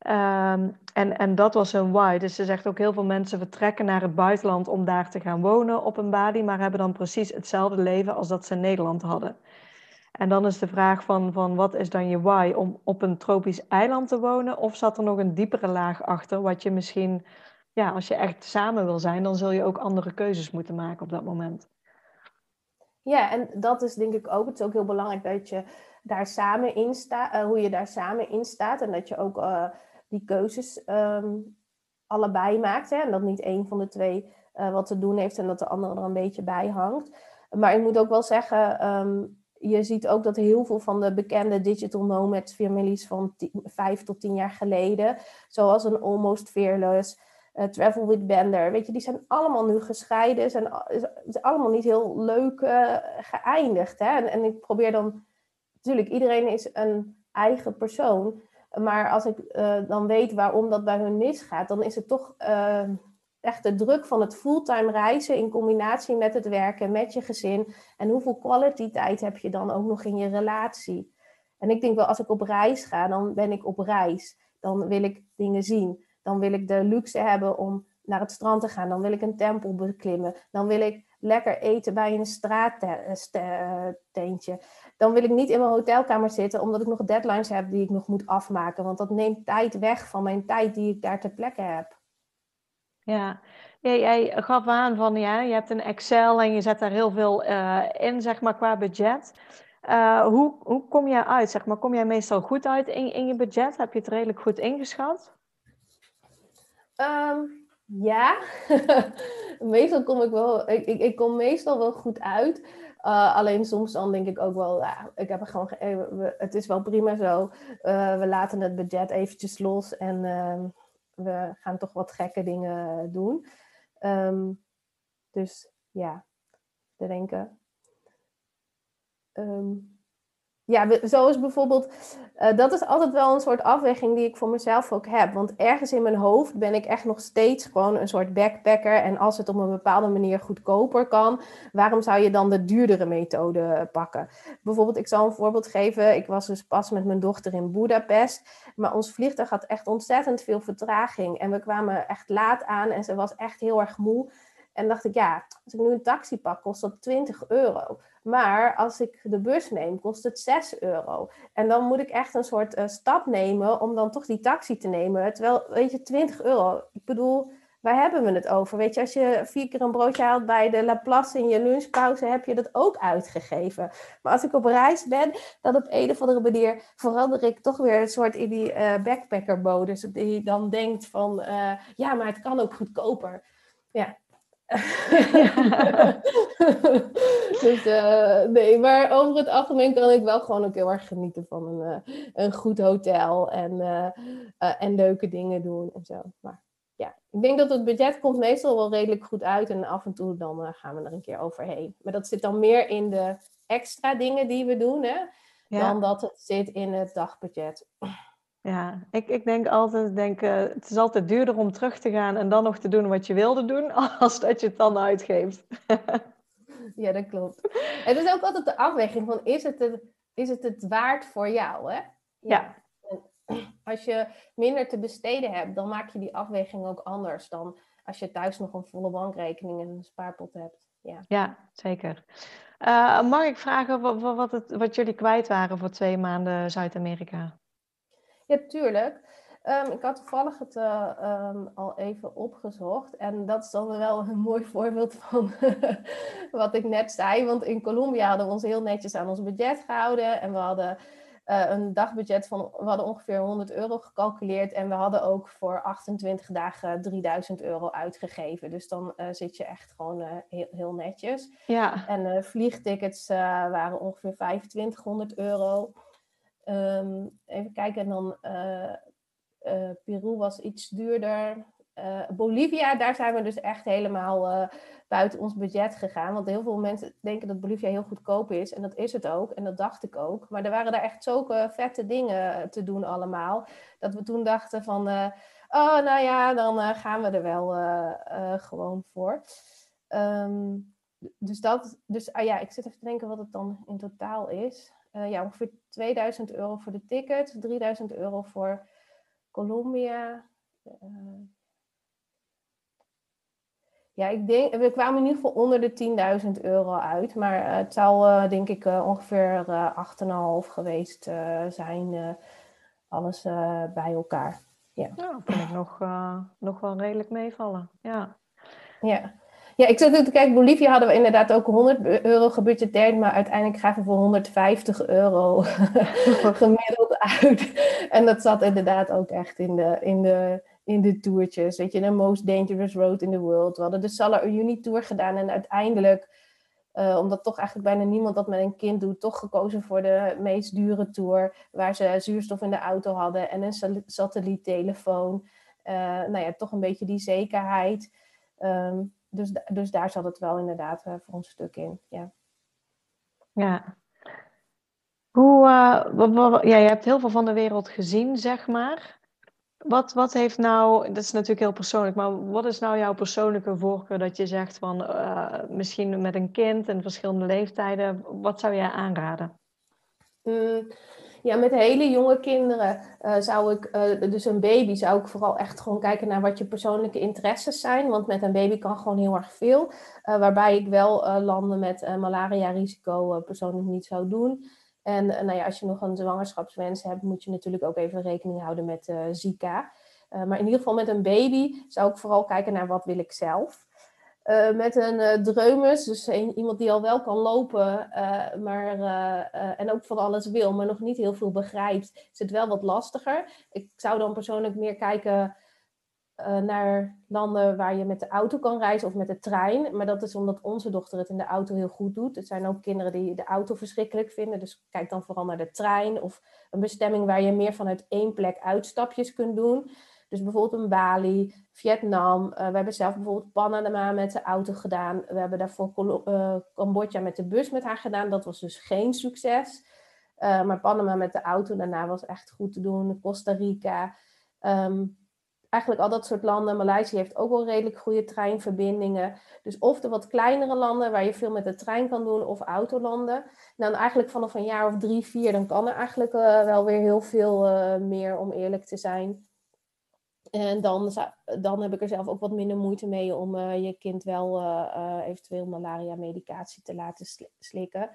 Speaker 1: Um, en, en dat was hun why. Dus ze zegt ook heel veel mensen vertrekken naar het buitenland om daar te gaan wonen op een Bali, maar hebben dan precies hetzelfde leven als dat ze in Nederland hadden. En dan is de vraag van, van wat is dan je why om op een tropisch eiland te wonen? Of zat er nog een diepere laag achter, wat je misschien, ja, als je echt samen wil zijn, dan zul je ook andere keuzes moeten maken op dat moment.
Speaker 2: Ja, en dat is denk ik ook, het is ook heel belangrijk dat je daar samen in staat, uh, hoe je daar samen in staat en dat je ook uh, die keuzes um, allebei maakt. Hè? En dat niet één van de twee uh, wat te doen heeft en dat de andere er een beetje bij hangt. Maar ik moet ook wel zeggen, um, je ziet ook dat heel veel van de bekende digital nomad families van vijf tot tien jaar geleden, zoals een Almost Fearless, uh, Travel with Bender, weet je, die zijn allemaal nu gescheiden, zijn, zijn allemaal niet heel leuk uh, geëindigd. Hè? En, en, ik probeer dan, natuurlijk, iedereen is een eigen persoon, maar als ik uh, dan weet waarom dat bij hun misgaat, dan is het toch echt de druk van het fulltime reizen in combinatie met het werken, met je gezin. En hoeveel quality tijd heb je dan ook nog in je relatie? En ik denk wel, als ik op reis ga, dan ben ik op reis. Dan wil ik dingen zien. Dan wil ik de luxe hebben om naar het strand te gaan. Dan wil ik een tempel beklimmen. Dan wil ik lekker eten bij een straattentje. Dan wil ik niet in mijn hotelkamer zitten omdat ik nog deadlines heb die ik nog moet afmaken. Want dat neemt tijd weg van mijn tijd die ik daar ter plekke heb.
Speaker 1: Ja, jij gaf aan van ja, je hebt een Excel en je zet daar heel veel uh, in, zeg maar, qua budget. Uh, hoe, hoe kom jij uit, zeg maar? Kom jij meestal goed uit in, in je budget? Heb je het redelijk goed ingeschat?
Speaker 2: Um, ja, meestal kom ik wel, ik, ik, kom meestal wel goed uit. Uh, alleen soms dan denk ik ook wel, ja, ik heb gewoon, het is wel prima zo. we laten het budget eventjes los en ehm, we gaan toch wat gekke dingen doen. Um, dus ja, te denken. Um, ja, zoals bijvoorbeeld, uh, dat is altijd wel een soort afweging die ik voor mezelf ook heb. Want ergens in mijn hoofd ben ik echt nog steeds gewoon een soort backpacker. En als het op een bepaalde manier goedkoper kan, waarom zou je dan de duurdere methode pakken? Bijvoorbeeld, ik zal een voorbeeld geven. Ik was dus pas met mijn dochter in Budapest. Maar ons vliegtuig had echt ontzettend veel vertraging. En we kwamen echt laat aan en ze was echt heel erg moe. En dacht ik, ja, als ik nu een taxi pak, kost dat 20 euro. Maar als ik de bus neem, kost het 6 euro. En dan moet ik echt een soort uh, stap nemen om dan toch die taxi te nemen. Terwijl, weet je, 20 euro. Ik bedoel, waar hebben we het over? Weet je, als je vier keer een broodje haalt bij de Laplace in je lunchpauze, heb je dat ook uitgegeven. Maar als ik op reis ben, dan op een of andere manier verander ik toch weer een soort in die uh, backpackermodus. Die dan denkt van, uh, ja, maar het kan ook goedkoper. Ja, dus uh, nee, maar over het algemeen kan ik wel gewoon ook heel erg genieten van een, uh, een goed hotel en, uh, en leuke dingen doen en zo. Maar ja, ik denk dat het budget komt meestal wel redelijk goed uit en af en toe dan gaan we er een keer overheen. Maar dat zit dan meer in de extra dingen die we doen, hè, ja. dan dat het zit in het dagbudget.
Speaker 1: Ja, ik, ik denk altijd, denk, uh, het is altijd duurder om terug te gaan en dan nog te doen wat je wilde doen, als dat je het dan uitgeeft.
Speaker 2: ja, dat klopt. Het is ook altijd de afweging van, is het het, is het, het waard voor jou? Hè?
Speaker 1: Ja.
Speaker 2: Als je minder te besteden hebt, dan maak je die afweging ook anders dan als je thuis nog een volle bankrekening en een spaarpot hebt. Ja,
Speaker 1: ja zeker. Uh, mag ik vragen wat, wat, het, wat jullie kwijt waren voor twee maanden Zuid-Amerika?
Speaker 2: Ja, tuurlijk. Um, ik had toevallig het uh, um, al even opgezocht. En dat is dan wel een mooi voorbeeld van wat ik net zei. Want in Colombia hadden we ons heel netjes aan ons budget gehouden. En we hadden uh, een dagbudget van, we hadden ongeveer 100 euro gecalculeerd. En we hadden ook voor 28 dagen 3000 euro uitgegeven. Dus dan zit je echt gewoon heel, heel, netjes.
Speaker 1: Ja.
Speaker 2: En vliegtickets waren ongeveer 2500 euro. Um, even kijken, en dan uh, uh, Peru was iets duurder. Uh, Bolivia, daar zijn we dus echt helemaal buiten ons budget gegaan. Want heel veel mensen denken dat Bolivia heel goedkoop is. En dat is het ook. En dat dacht ik ook. Maar er waren daar echt zulke vette dingen te doen allemaal. Dat we toen dachten van... oh, nou ja, dan gaan we er wel gewoon voor. Um, dus dat... Dus ah ja, ik zit even te denken wat het dan in totaal is. Uh, ja, ongeveer 2000 euro voor de ticket, 3000 euro voor Colombia. Uh, ja, ik denk, we kwamen in ieder geval onder de 10.000 euro uit. Maar uh, het zou denk ik ongeveer 8,5 geweest zijn. alles bij elkaar. Ja,
Speaker 1: ja vind ik nog, nog wel redelijk meevallen. Ja.
Speaker 2: Ja. Ja, ik zat te kijken, Bolivia hadden we inderdaad ook 100 euro gebudgeteerd, maar uiteindelijk gaven we voor 150 euro gemiddeld uit. En dat zat inderdaad ook echt in de, in de, in de toertjes. Weet je, de most dangerous road in the world. We hadden de Salar Uni Tour gedaan en uiteindelijk, uh, omdat toch eigenlijk bijna niemand dat met een kind doet, toch gekozen voor de meest dure tour, waar ze zuurstof in de auto hadden en een satelliettelefoon. Uh, nou ja, toch een beetje die zekerheid. Um, dus, dus daar zat het wel inderdaad uh, voor een stuk in. Ja.
Speaker 1: Ja. Hoe, uh, ja, je hebt heel veel van de wereld gezien, zeg maar. Wat, wat heeft nou, dat is natuurlijk heel persoonlijk, maar wat is nou jouw persoonlijke voorkeur dat je zegt van uh, misschien met een kind en verschillende leeftijden, wat zou jij aanraden?
Speaker 2: Mm, ja, met hele jonge kinderen uh, zou ik, uh, dus een baby, zou ik vooral echt gewoon kijken naar wat je persoonlijke interesses zijn. Want met een baby kan gewoon heel erg veel. Uh, waarbij ik wel landen met malaria-risico persoonlijk niet zou doen. En nou ja, als je nog een zwangerschapswens hebt, moet je natuurlijk ook even rekening houden met Zika. maar in ieder geval met een baby zou ik vooral kijken naar wat wil ik zelf. Uh, met een uh, dreumes, dus een, iemand die al wel kan lopen, uh, maar, en ook van alles wil, maar nog niet heel veel begrijpt, is het wel wat lastiger. Ik zou dan persoonlijk meer kijken naar landen waar je met de auto kan reizen of met de trein. Maar dat is omdat onze dochter het in de auto heel goed doet. Er zijn ook kinderen die de auto verschrikkelijk vinden, dus kijk dan vooral naar de trein of een bestemming waar je meer vanuit één plek uitstapjes kunt doen. Dus bijvoorbeeld een Bali, Vietnam. Uh, we hebben zelf bijvoorbeeld Panama met de auto gedaan. We hebben daarvoor uh, Cambodja met de bus met haar gedaan. Dat was dus geen succes. Uh, maar Panama met de auto daarna was echt goed te doen. Costa Rica. Um, eigenlijk al dat soort landen. Maleisië heeft ook wel redelijk goede treinverbindingen. Dus of de wat kleinere landen waar je veel met de trein kan doen, of autolanden. Dan eigenlijk vanaf een jaar of drie, vier, dan kan er eigenlijk wel weer heel veel meer, om eerlijk te zijn. En dan, dan heb ik er zelf ook wat minder moeite mee om uh, je kind wel uh, eventueel malaria-medicatie te laten slikken.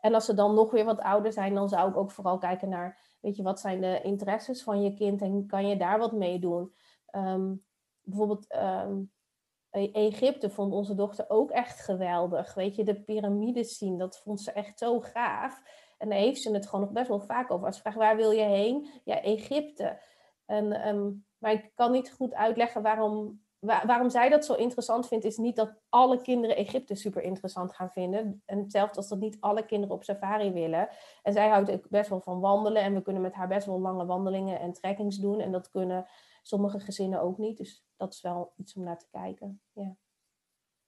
Speaker 2: En als ze dan nog weer wat ouder zijn, dan zou ik ook vooral kijken naar, weet je, wat zijn de interesses van je kind en kan je daar wat mee doen? Um, bijvoorbeeld ehm, e-, Egypte vond onze dochter ook echt geweldig. Weet je, de piramides zien, dat vond ze echt zo gaaf. En daar heeft ze het gewoon nog best wel vaak over. Als je vraagt waar wil je heen? Ja, Egypte. En, ehm, maar ik kan niet goed uitleggen waarom, waarom zij dat zo interessant vindt. Is niet dat alle kinderen Egypte super interessant gaan vinden. En hetzelfde als dat niet alle kinderen op safari willen. En zij houdt ook best wel van wandelen. En we kunnen met haar best wel lange wandelingen en trekkings doen. En dat kunnen sommige gezinnen ook niet. Dus dat is wel iets om naar te kijken. Ja.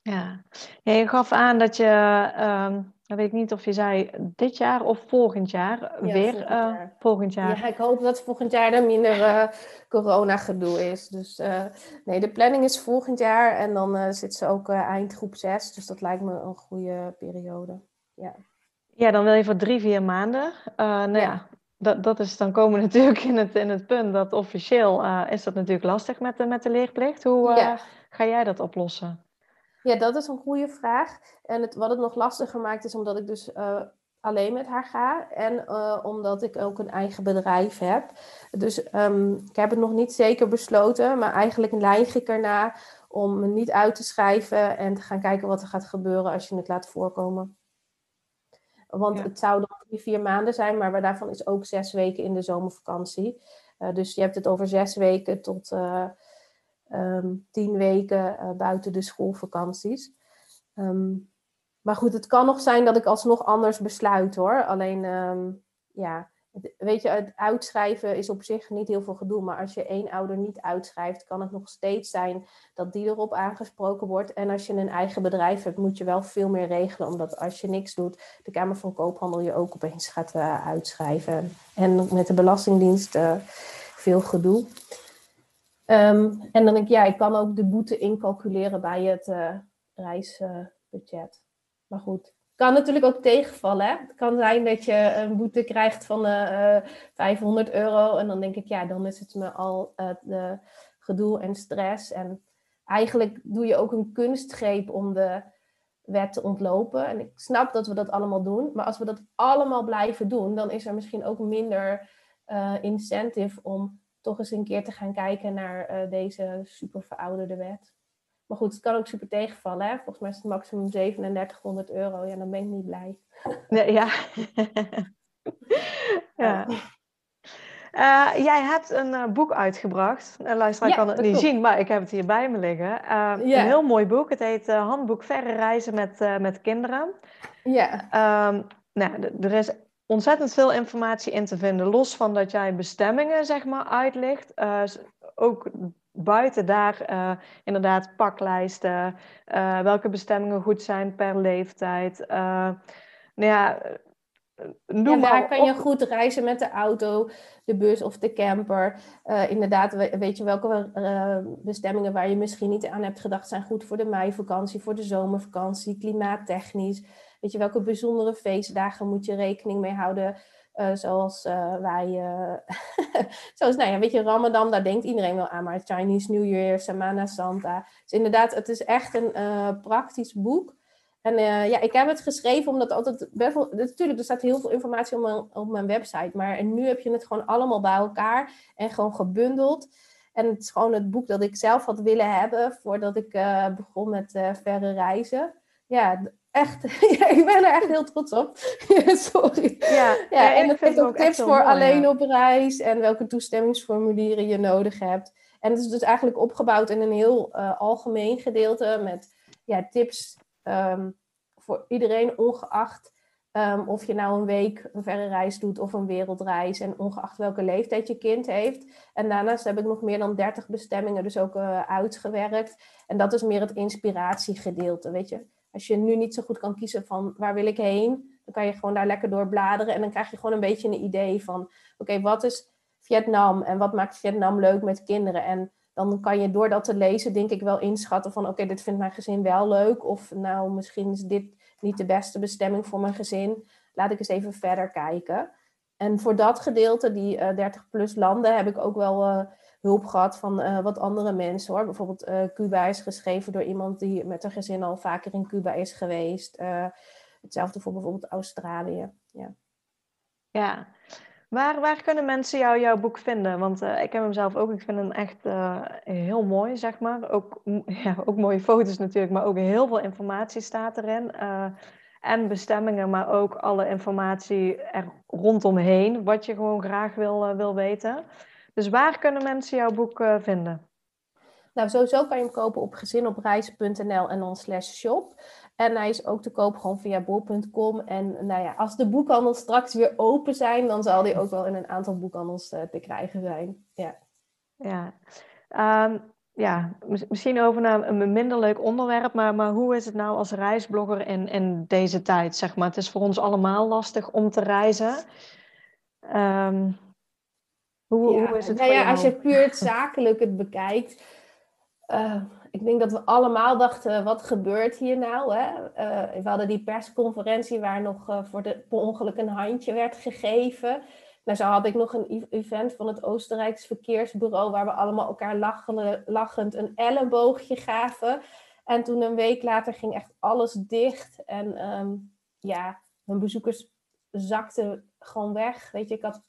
Speaker 1: Ja, je gaf aan dat je, um, weet ik niet of je zei dit jaar of volgend jaar weer volgend eh, jaar. volgend jaar.
Speaker 2: Ja, ik hoop dat volgend jaar er minder uh, corona gedoe is. Dus uh, nee, de planning is volgend jaar en dan zit ze ook eind groep 6. Dus dat lijkt me een goede periode. Ja,
Speaker 1: ja dan wil je voor drie, vier maanden. nou ja, ja dat, dat is, dan komen we natuurlijk in het, in het punt dat officieel is dat natuurlijk lastig met de, met de leerplicht. Hoe ga jij dat oplossen?
Speaker 2: Ja, dat is een goede vraag. En het, wat het nog lastiger maakt is omdat ik dus uh, alleen met haar ga. En uh, omdat ik ook een eigen bedrijf heb. Dus um, ik heb het nog niet zeker besloten. Maar eigenlijk neig ik erna om me niet uit te schrijven. En te gaan kijken wat er gaat gebeuren als je het laat voorkomen. Want het zou dan drie, vier maanden zijn. Maar daarvan is ook zes weken in de zomervakantie. Uh, dus je hebt het over zes weken tot um, tien weken uh, buiten de schoolvakanties. Um, maar goed, het kan nog zijn dat ik alsnog anders besluit hoor. Alleen, um, ja, weet je, het uitschrijven is op zich niet heel veel gedoe. Maar als je één ouder niet uitschrijft, kan het nog steeds zijn dat die erop aangesproken wordt. En als je een eigen bedrijf hebt, moet je wel veel meer regelen. Omdat als je niks doet, de Kamer van Koophandel je ook opeens gaat uh, uitschrijven. En met de Belastingdienst uh, veel gedoe. Um, en dan denk ik, ja, ik kan ook de boete incalculeren bij het uh, reisbudget. maar goed, kan natuurlijk ook tegenvallen. Hè? Het kan zijn dat je een boete krijgt van uh, eh, 500 eh, euro. En dan denk ik, ja, dan is het me al gedoe en stress. En eigenlijk doe je ook een kunstgreep om de wet te ontlopen. En ik snap dat we dat allemaal doen. Maar als we dat allemaal blijven doen, dan is er misschien ook minder incentive om toch eens een keer te gaan kijken naar uh, deze super verouderde wet. Maar goed, het kan ook super tegenvallen. Hè? Volgens mij is het maximum 3700 euro. Ja, dan ben ik niet blij.
Speaker 1: Nee, ja. ja. Uh, jij hebt een uh, boek uitgebracht. Uh, luisteraar ja, kan het niet zien, maar ik heb het hier bij me liggen. Een heel mooi boek. Het heet Handboek Verre Reizen met, met Kinderen. Ja. Um, nou, er is ontzettend veel informatie in te vinden. Los van dat jij bestemmingen zeg maar uitlicht. Uh, ook buiten daar uh, inderdaad paklijsten. Uh, welke bestemmingen goed zijn per leeftijd. nou ja,
Speaker 2: noem ja, daar kan je goed reizen met de auto, de bus of de camper. inderdaad, weet je welke bestemmingen waar je misschien niet aan hebt gedacht zijn goed voor de meivakantie, voor de zomervakantie, klimaattechnisch. Weet je, welke bijzondere feestdagen moet je rekening mee houden? Uh, zoals uh, wij, uh, zoals, nou ja, weet je, Ramadan, daar denkt iedereen wel aan, maar Chinese New Year, Semana Santa. Dus inderdaad, het is echt een praktisch boek. En ja, ik heb het geschreven omdat altijd natuurlijk, er staat heel veel informatie op mijn, op mijn website, maar nu heb je het gewoon allemaal bij elkaar en gewoon gebundeld. En het is gewoon het boek dat ik zelf had willen hebben voordat ik begon met verre reizen. Ja, echt, ja, ik ben er echt heel trots op. Sorry. Ja, ja, en het geeft ook tips voor alleen op reis en welke toestemmingsformulieren je nodig hebt. En het is dus eigenlijk opgebouwd in een heel uh, algemeen gedeelte met ja, tips um, voor iedereen, ongeacht um, of je nou een week een verre reis doet of een wereldreis. En ongeacht welke leeftijd je kind heeft. En daarnaast heb ik nog meer dan 30 bestemmingen dus ook uh, uitgewerkt. En dat is meer het inspiratiegedeelte, weet je als je nu niet zo goed kan kiezen van waar wil ik heen, dan kan je gewoon daar lekker door bladeren en dan krijg je gewoon een beetje een idee van, oké, wat is Vietnam en wat maakt Vietnam leuk met kinderen? En dan kan je door dat te lezen, denk ik wel inschatten van, oké, dit vindt mijn gezin wel leuk of nou, misschien is dit niet de beste bestemming voor mijn gezin. Laat ik eens even verder kijken. En voor dat gedeelte, die uh, eh, 30 plus landen, heb ik ook wel uh, hulp gehad van uh, wat andere mensen hoor. Bijvoorbeeld uh, Cuba is geschreven door iemand die met een gezin al vaker in Cuba is geweest. Uh, hetzelfde voor bijvoorbeeld Australië. Ja.
Speaker 1: ja. Waar, waar kunnen mensen jou, jouw boek vinden? Want ik heb hem zelf ook. Ik vind hem echt heel mooi, zeg maar. Ook, ja, ook mooie foto's natuurlijk, maar ook heel veel informatie staat erin. En bestemmingen, maar ook alle informatie er rondomheen, wat je gewoon graag wil, wil weten. Dus waar kunnen mensen jouw boek vinden?
Speaker 2: Nou, sowieso kan je hem kopen op gezinopreizen.nl en dan slash shop. En hij is ook te koop gewoon via bol.com. En nou ja, als de boekhandels straks weer open zijn, dan zal die ook wel in een aantal boekhandels uh, te krijgen zijn. Ja,
Speaker 1: ja. Um, ja misschien over naar een minder leuk onderwerp, maar, maar hoe is het nou als reisblogger in, in deze tijd? Zeg maar? Het is voor ons allemaal lastig om te reizen. Um, hoe,
Speaker 2: ja,
Speaker 1: hoe is het
Speaker 2: nou ja, Als je puur het zakelijk het bekijkt, uh, ik denk dat we allemaal dachten, wat gebeurt hier nou? Hè? Uh, we hadden die persconferentie waar nog uh, voor de, per ongeluk een handje werd gegeven. Nou, zo had ik nog een event van het Oostenrijks Verkeersbureau... waar we allemaal elkaar lachen, lachend een elleboogje gaven. En toen een week later ging echt alles dicht. En um, ja, mijn bezoekers zakten gewoon weg. Weet je, ik had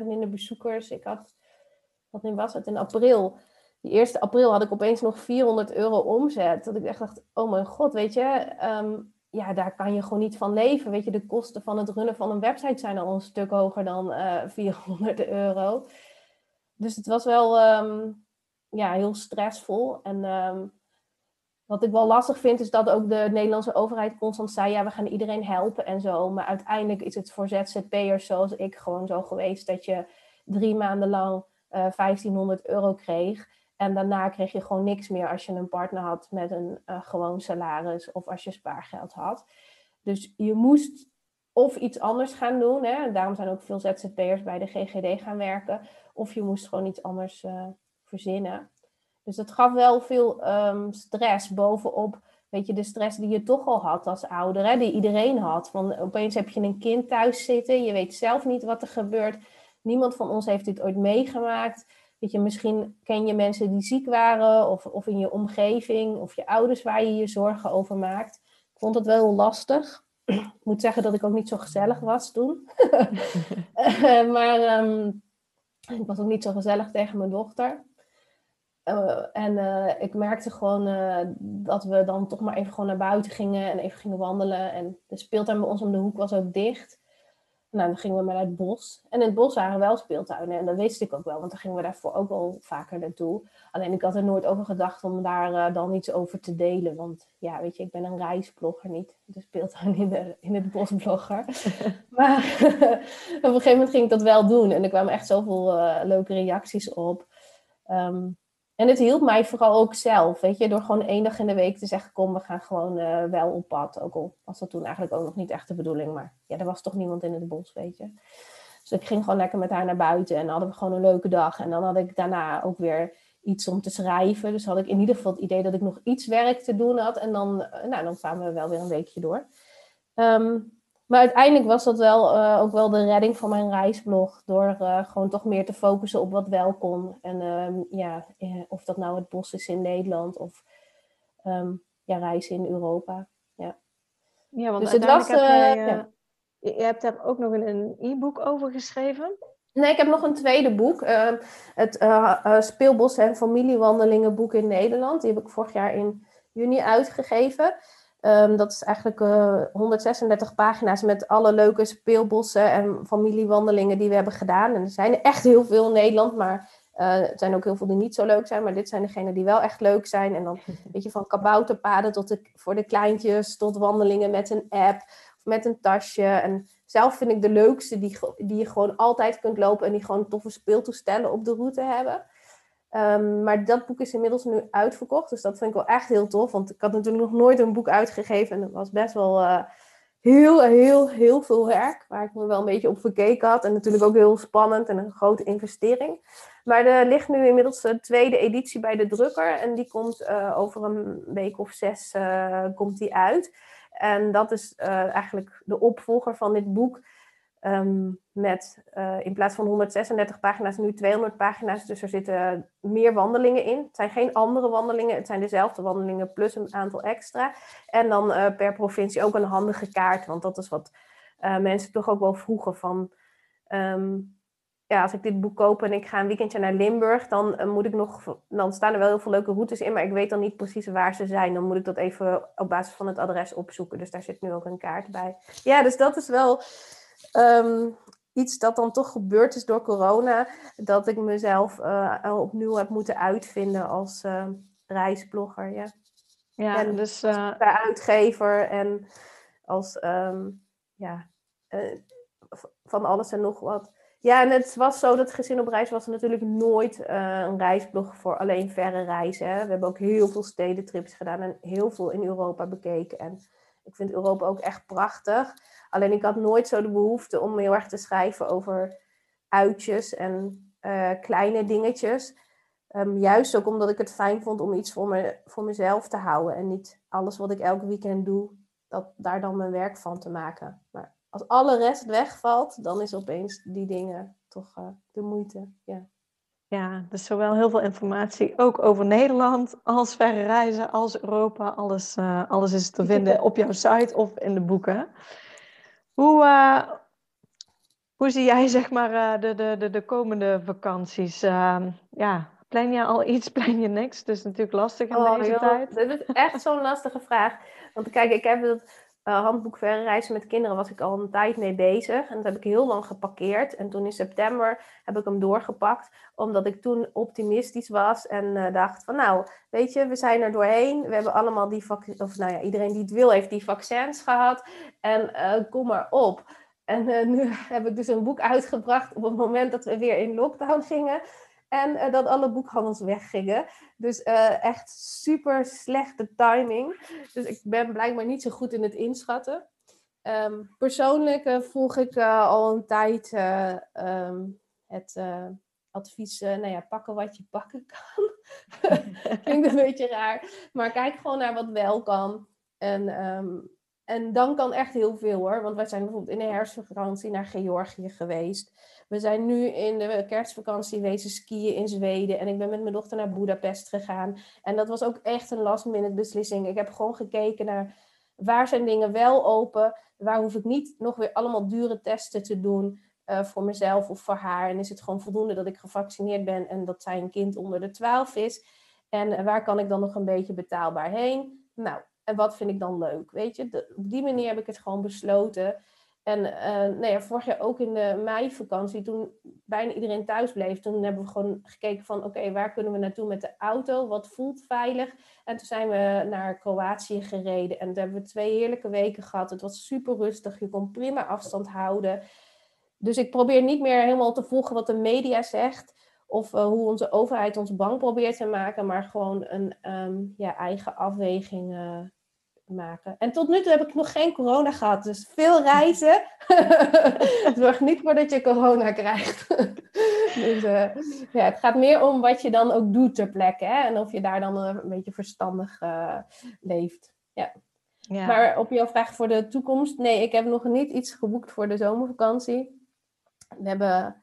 Speaker 2: 80% minder bezoekers. Ik had, wat nu was het, in april die eerste april had ik opeens nog 400 euro omzet. Dat ik echt dacht, oh mijn god, weet je, um, ja, daar kan je gewoon niet van leven. Weet je, de kosten van het runnen van een website zijn al een stuk hoger dan uh, eh, 400 euro. Dus het was wel um, ja, heel stressvol. En um, wat ik wel lastig vind, is dat ook de Nederlandse overheid constant zei: ja, we gaan iedereen helpen en zo. Maar uiteindelijk is het voor ZZP'ers zoals ik gewoon zo geweest dat je drie maanden lang uh, eh, 1500 euro kreeg. En daarna kreeg je gewoon niks meer als je een partner had met een uh, gewoon salaris of als je spaargeld had. Dus je moest of iets anders gaan doen. Hè? Daarom zijn ook veel ZZP'ers bij de GGD gaan werken. Of je moest gewoon iets anders uh, verzinnen. Dus dat gaf wel veel um, stress bovenop weet je, de stress die je toch al had als ouder, hè, die iedereen had. Van opeens heb je een kind thuis zitten, je weet zelf niet wat er gebeurt. Niemand van ons heeft dit ooit meegemaakt. Weet je, misschien ken je mensen die ziek waren, of, of in je omgeving, of je ouders waar je je zorgen over maakt. Ik vond het wel heel lastig. Ik moet zeggen dat ik ook niet zo gezellig was toen. Eh, maar um, ik was ook niet zo gezellig tegen mijn dochter. Uh, en uh, ik merkte gewoon uh, dat we dan toch maar even gewoon naar buiten gingen en even gingen wandelen. En de speeltuin bij ons om de hoek was ook dicht. Nou, dan gingen we maar naar het bos. En in het bos waren wel speeltuinen. En dat wist ik ook wel, want dan gingen we daarvoor ook wel vaker naartoe. Alleen ik had er nooit over gedacht om daar dan iets over te delen. Want ja, weet je, ik ben een reisblogger, niet de speeltuin in, de, in het bosblogger. maar op een gegeven moment ging ik dat wel doen. En er kwamen echt zoveel leuke reacties op. Um, en het hielp mij vooral ook zelf, weet je, door gewoon één dag in de week te zeggen: Kom, we gaan gewoon uh, wel op pad. Ook al was dat toen eigenlijk ook nog niet echt de bedoeling, maar ja, er was toch niemand in het bos, weet je. Dus ik ging gewoon lekker met haar naar buiten en hadden we gewoon een leuke dag. En dan had ik daarna ook weer iets om te schrijven. Dus had ik in ieder geval het idee dat ik nog iets werk te doen had. En dan, uh, nou, dan kwamen we wel weer een weekje door. Um, maar uiteindelijk was dat wel uh, ook wel de redding van mijn reisblog. Door uh, gewoon toch meer te focussen op wat wel kon. En um, ja, eh, of dat nou het bos is in Nederland of um, ja, reizen in Europa. Ja,
Speaker 1: ja want dus het was. Heb jij, ja. Je hebt daar ook nog een e-book over geschreven?
Speaker 2: Nee, ik heb nog een tweede boek. Uh, het Speelbos en Familiewandelingen boek in Nederland. Die heb ik vorig jaar in juni uitgegeven. Um, dat is eigenlijk uh, eh, 136 pagina's met alle leuke speelbossen en familiewandelingen die we hebben gedaan. En er zijn er echt heel veel in Nederland, maar uh, er zijn ook heel veel die niet zo leuk zijn. Maar dit zijn degenen die wel echt leuk zijn. En dan weet je van kabouterpaden tot de, voor de kleintjes, tot wandelingen met een app of met een tasje. En zelf vind ik de leukste die, die je gewoon altijd kunt lopen en die gewoon toffe speeltoestellen op de route hebben. Um, maar dat boek is inmiddels nu uitverkocht. Dus dat vind ik wel echt heel tof. Want ik had natuurlijk nog nooit een boek uitgegeven. En het was best wel uh, heel, heel, heel veel werk. Waar ik me wel een beetje op verkeken had. En natuurlijk ook heel spannend en een grote investering. Maar er ligt nu inmiddels de tweede editie bij de drukker. En die komt uh, over een week of zes uh, komt die uit. En dat is eigenlijk de opvolger van dit boek. Um, met uh, in plaats van 136 pagina's nu 200 pagina's. Dus er zitten meer wandelingen in. Het zijn geen andere wandelingen, het zijn dezelfde wandelingen plus een aantal extra. En dan uh, per provincie ook een handige kaart, want dat is wat uh, mensen toch ook wel vroegen van... ehm, ja, als ik dit boek koop en ik ga een weekendje naar Limburg, dan moet ik nog, dan staan er wel heel veel leuke routes in, maar ik weet dan niet precies waar ze zijn. Dan moet ik dat even op basis van het adres opzoeken. Dus daar zit nu ook een kaart bij. Ja, dus dat is wel ehm, iets dat dan toch gebeurd is door corona, dat ik mezelf uh, opnieuw heb moeten uitvinden als uh, reisblogger. Ja,
Speaker 1: ja en dus
Speaker 2: uh... uitgever en als um, ja, van alles en nog wat. Ja, en het was zo dat Gezin op Reis was natuurlijk nooit uh, een reisblog voor alleen verre reizen. Hè. We hebben ook heel veel stedentrips gedaan en heel veel in Europa bekeken. En ik vind Europa ook echt prachtig. Alleen ik had nooit zo de behoefte om heel erg te schrijven over uitjes en uh, kleine dingetjes. Um, juist ook omdat ik het fijn vond om iets voor, me, voor mezelf te houden. En niet alles wat ik elke weekend doe, dat, daar dan mijn werk van te maken. Maar als alle rest wegvalt, dan is opeens die dingen toch uh, de moeite. Ja.
Speaker 1: Ja, dus zowel heel veel informatie ook over Nederland als verre reizen, als Europa. Alles, uh, alles is te vinden op jouw site of in de boeken. Hoe, uh, hoe zie jij zeg maar de, de, de, de komende vakanties? Ehm, ja, plan je al iets, plan je niks? Is natuurlijk lastig in oh, deze joh, tijd.
Speaker 2: Dit is echt zo'n lastige vraag. Want kijk, ik heb het uh, handboek verre reizen met kinderen was ik al een tijd mee bezig. En dat heb ik heel lang geparkeerd. En toen in september heb ik hem doorgepakt. Omdat ik toen optimistisch was. En uh, dacht van nou, weet je, we zijn er doorheen. We hebben allemaal die vaccins. Of nou ja, iedereen die het wil heeft die vaccins gehad. En uh, kom maar op. En nu heb ik dus een boek uitgebracht op het moment dat we weer in lockdown gingen. En uh, dat alle boekhandels weggingen. Dus uh, echt super slechte timing. Dus ik ben blijkbaar niet zo goed in het inschatten. Um, persoonlijk uh, volg ik al een tijd um, het advies, nou ja, pakken wat je pakken kan. Klinkt een beetje raar. Maar kijk gewoon naar wat wel kan. En, um, en dan kan echt heel veel hoor. Want wij zijn bijvoorbeeld in de herfstvakantie naar Georgië geweest. We zijn nu in de kerstvakantie wezen skiën in Zweden. En ik ben met mijn dochter naar Budapest gegaan. En dat was ook echt een last minute beslissing. Ik heb gewoon gekeken naar waar zijn dingen wel open. Waar hoef ik niet nog weer allemaal dure testen te doen. Uh, voor mezelf of voor haar. En is het gewoon voldoende dat ik gevaccineerd ben en dat zij een kind onder de 12 is. En waar kan ik dan nog een beetje betaalbaar heen? Nou, en wat vind ik dan leuk? Weet je, op die manier heb ik het gewoon besloten. En uh, nou ja, vorig jaar ook in de meivakantie, toen bijna iedereen thuis bleef, toen hebben we gewoon gekeken van oké, waar kunnen we naartoe met de auto? Wat voelt veilig? En toen zijn we naar Kroatië gereden en toen hebben we twee heerlijke weken gehad. Het was super rustig, je kon prima afstand houden. Dus ik probeer niet meer helemaal te volgen wat de media zegt of uh, hoe onze overheid ons bang probeert te maken, maar gewoon een um, ja, eigen afweging uh, maken. En tot nu toe heb ik nog geen corona gehad. Dus veel reizen. Zorg niet voor dat je corona krijgt. dus uh, ja, het gaat meer om wat je dan ook doet ter plekke. Hè? En of je daar dan een beetje verstandig uh, leeft. Ja. ja. Maar op jouw vraag voor de toekomst. Nee, ik heb nog niet iets geboekt voor de zomervakantie. We hebben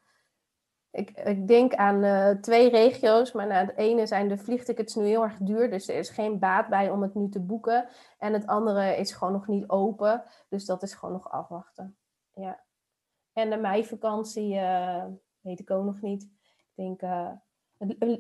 Speaker 2: ik, ik denk aan uh, twee regio's, maar na het ene zijn de vliegtickets nu heel erg duur, dus er is geen baat bij om het nu te boeken. En het andere is gewoon nog niet open, dus dat is gewoon nog afwachten. Ja. En de meivakantie uh, weet ik ook nog niet. Ik denk, uh,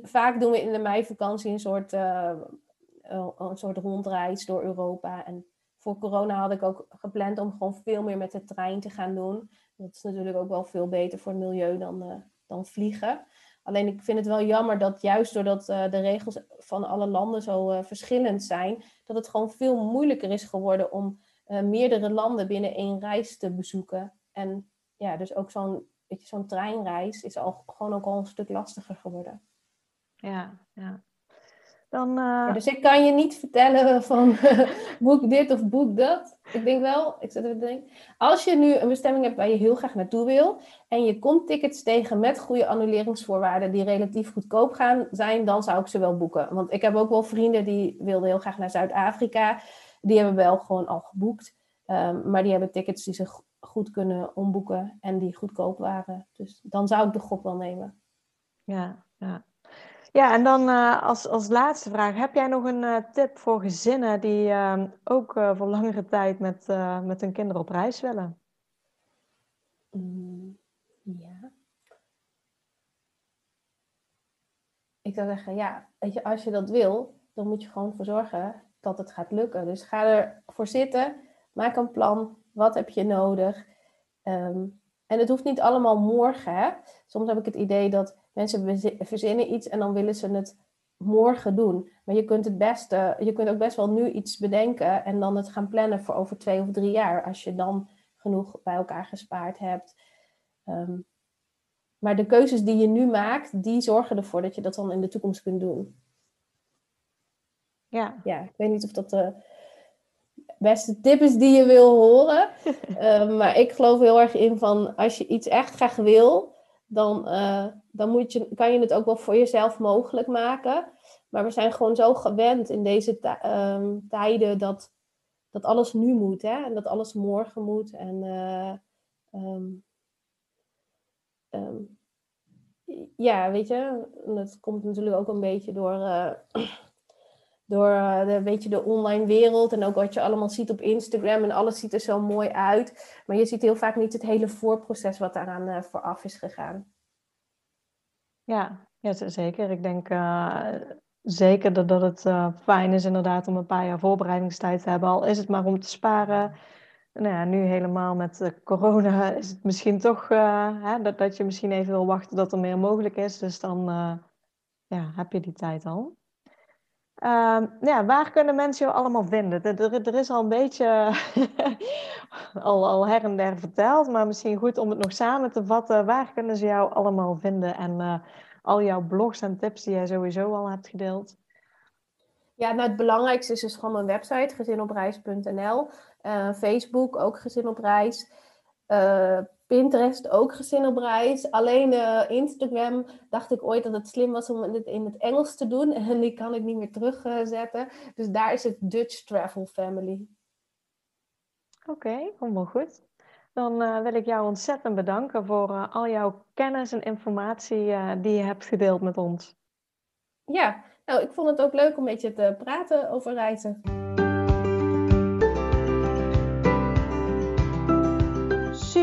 Speaker 2: vaak doen we in de meivakantie een soort, een soort rondreis door Europa. En voor corona had ik ook gepland om gewoon veel meer met de trein te gaan doen. Dat is natuurlijk ook wel veel beter voor het milieu dan dan vliegen. Alleen ik vind het wel jammer dat juist doordat uh, de regels van alle landen zo uh, verschillend zijn, dat het gewoon veel moeilijker is geworden om uh, meerdere landen binnen één reis te bezoeken. En ja, dus ook zo'n zo'n treinreis is al, gewoon ook al een stuk lastiger geworden.
Speaker 1: Ja, ja. Dan,
Speaker 2: ja, dus ik kan je niet vertellen van boek dit of boek dat. Ik denk wel, ik zet even denken. Als je nu een bestemming hebt waar je heel graag naartoe wil en je komt tickets tegen met goede annuleringsvoorwaarden die relatief goedkoop gaan zijn, dan zou ik ze wel boeken. Want ik heb ook wel vrienden die wilden heel graag naar Zuid-Afrika. Die hebben wel gewoon al geboekt. Um, maar die hebben tickets die ze goed kunnen omboeken en die goedkoop waren. Dus dan zou ik de gok wel nemen.
Speaker 1: Ja, ja. Ja, en dan uh, als, als laatste vraag. Heb jij nog een uh, tip voor gezinnen die uh, ook voor langere tijd met, met hun kinderen op reis willen?
Speaker 2: Mm, Ja. Ik zou zeggen, ja, weet je, als je dat wil, dan moet je gewoon voor zorgen dat het gaat lukken. Dus ga ervoor zitten, maak een plan. Wat heb je nodig? Ehm, en het hoeft niet allemaal morgen. Hè? Soms heb ik het idee dat mensen verzinnen iets en dan willen ze het morgen doen. Maar je kunt het beste, je kunt ook best wel nu iets bedenken en dan het gaan plannen voor over twee of drie jaar. Als je dan genoeg bij elkaar gespaard hebt. Ehm, maar de keuzes die je nu maakt, die zorgen ervoor dat je dat dan in de toekomst kunt doen.
Speaker 1: Ja.
Speaker 2: Ja, ik weet niet of dat de beste tip is die je wil horen. Ehm, maar ik geloof heel erg in van als je iets echt graag wil, dan, uh, dan moet je, kan je het ook wel voor jezelf mogelijk maken. Maar we zijn gewoon zo gewend in deze ehm, tijden dat, dat alles nu moet. Hè? En dat alles morgen moet. En uh, um, um, ja, weet je, dat komt natuurlijk ook een beetje door, uh, door de, een beetje de online wereld. En ook wat je allemaal ziet op Instagram. En alles ziet er zo mooi uit. Maar je ziet heel vaak niet het hele voorproces wat daaraan uh, vooraf is gegaan.
Speaker 1: Ja, ja zeker. Ik denk uh, zeker dat, dat het fijn is inderdaad om een paar jaar voorbereidingstijd te hebben. Al is het maar om te sparen. Nou ja, nu helemaal met corona is het misschien toch hè, dat, dat je misschien even wil wachten dat er meer mogelijk is. Dus dan ja, heb je die tijd al. Uh, ja, waar kunnen mensen jou allemaal vinden? Er, is al een beetje al, al her en der verteld, maar misschien goed om het nog samen te vatten. Waar kunnen ze jou allemaal vinden en uh, al jouw blogs en tips die jij sowieso al hebt gedeeld?
Speaker 2: Ja, nou het belangrijkste is dus gewoon mijn website, gezinopreis.nl. Uh, Facebook, ook Gezin op Reis. Uh, Pinterest ook gezin op reis. Alleen uh, Instagram dacht ik ooit dat het slim was om het in het Engels te doen. En die kan ik niet meer terugzetten. dus daar is het Dutch Travel Family.
Speaker 1: Oké, okay, helemaal goed. Dan uh, wil ik jou ontzettend bedanken voor uh, al jouw kennis en informatie die je hebt gedeeld met ons.
Speaker 2: Ja, nou, ik vond het ook leuk om met je te praten over reizen.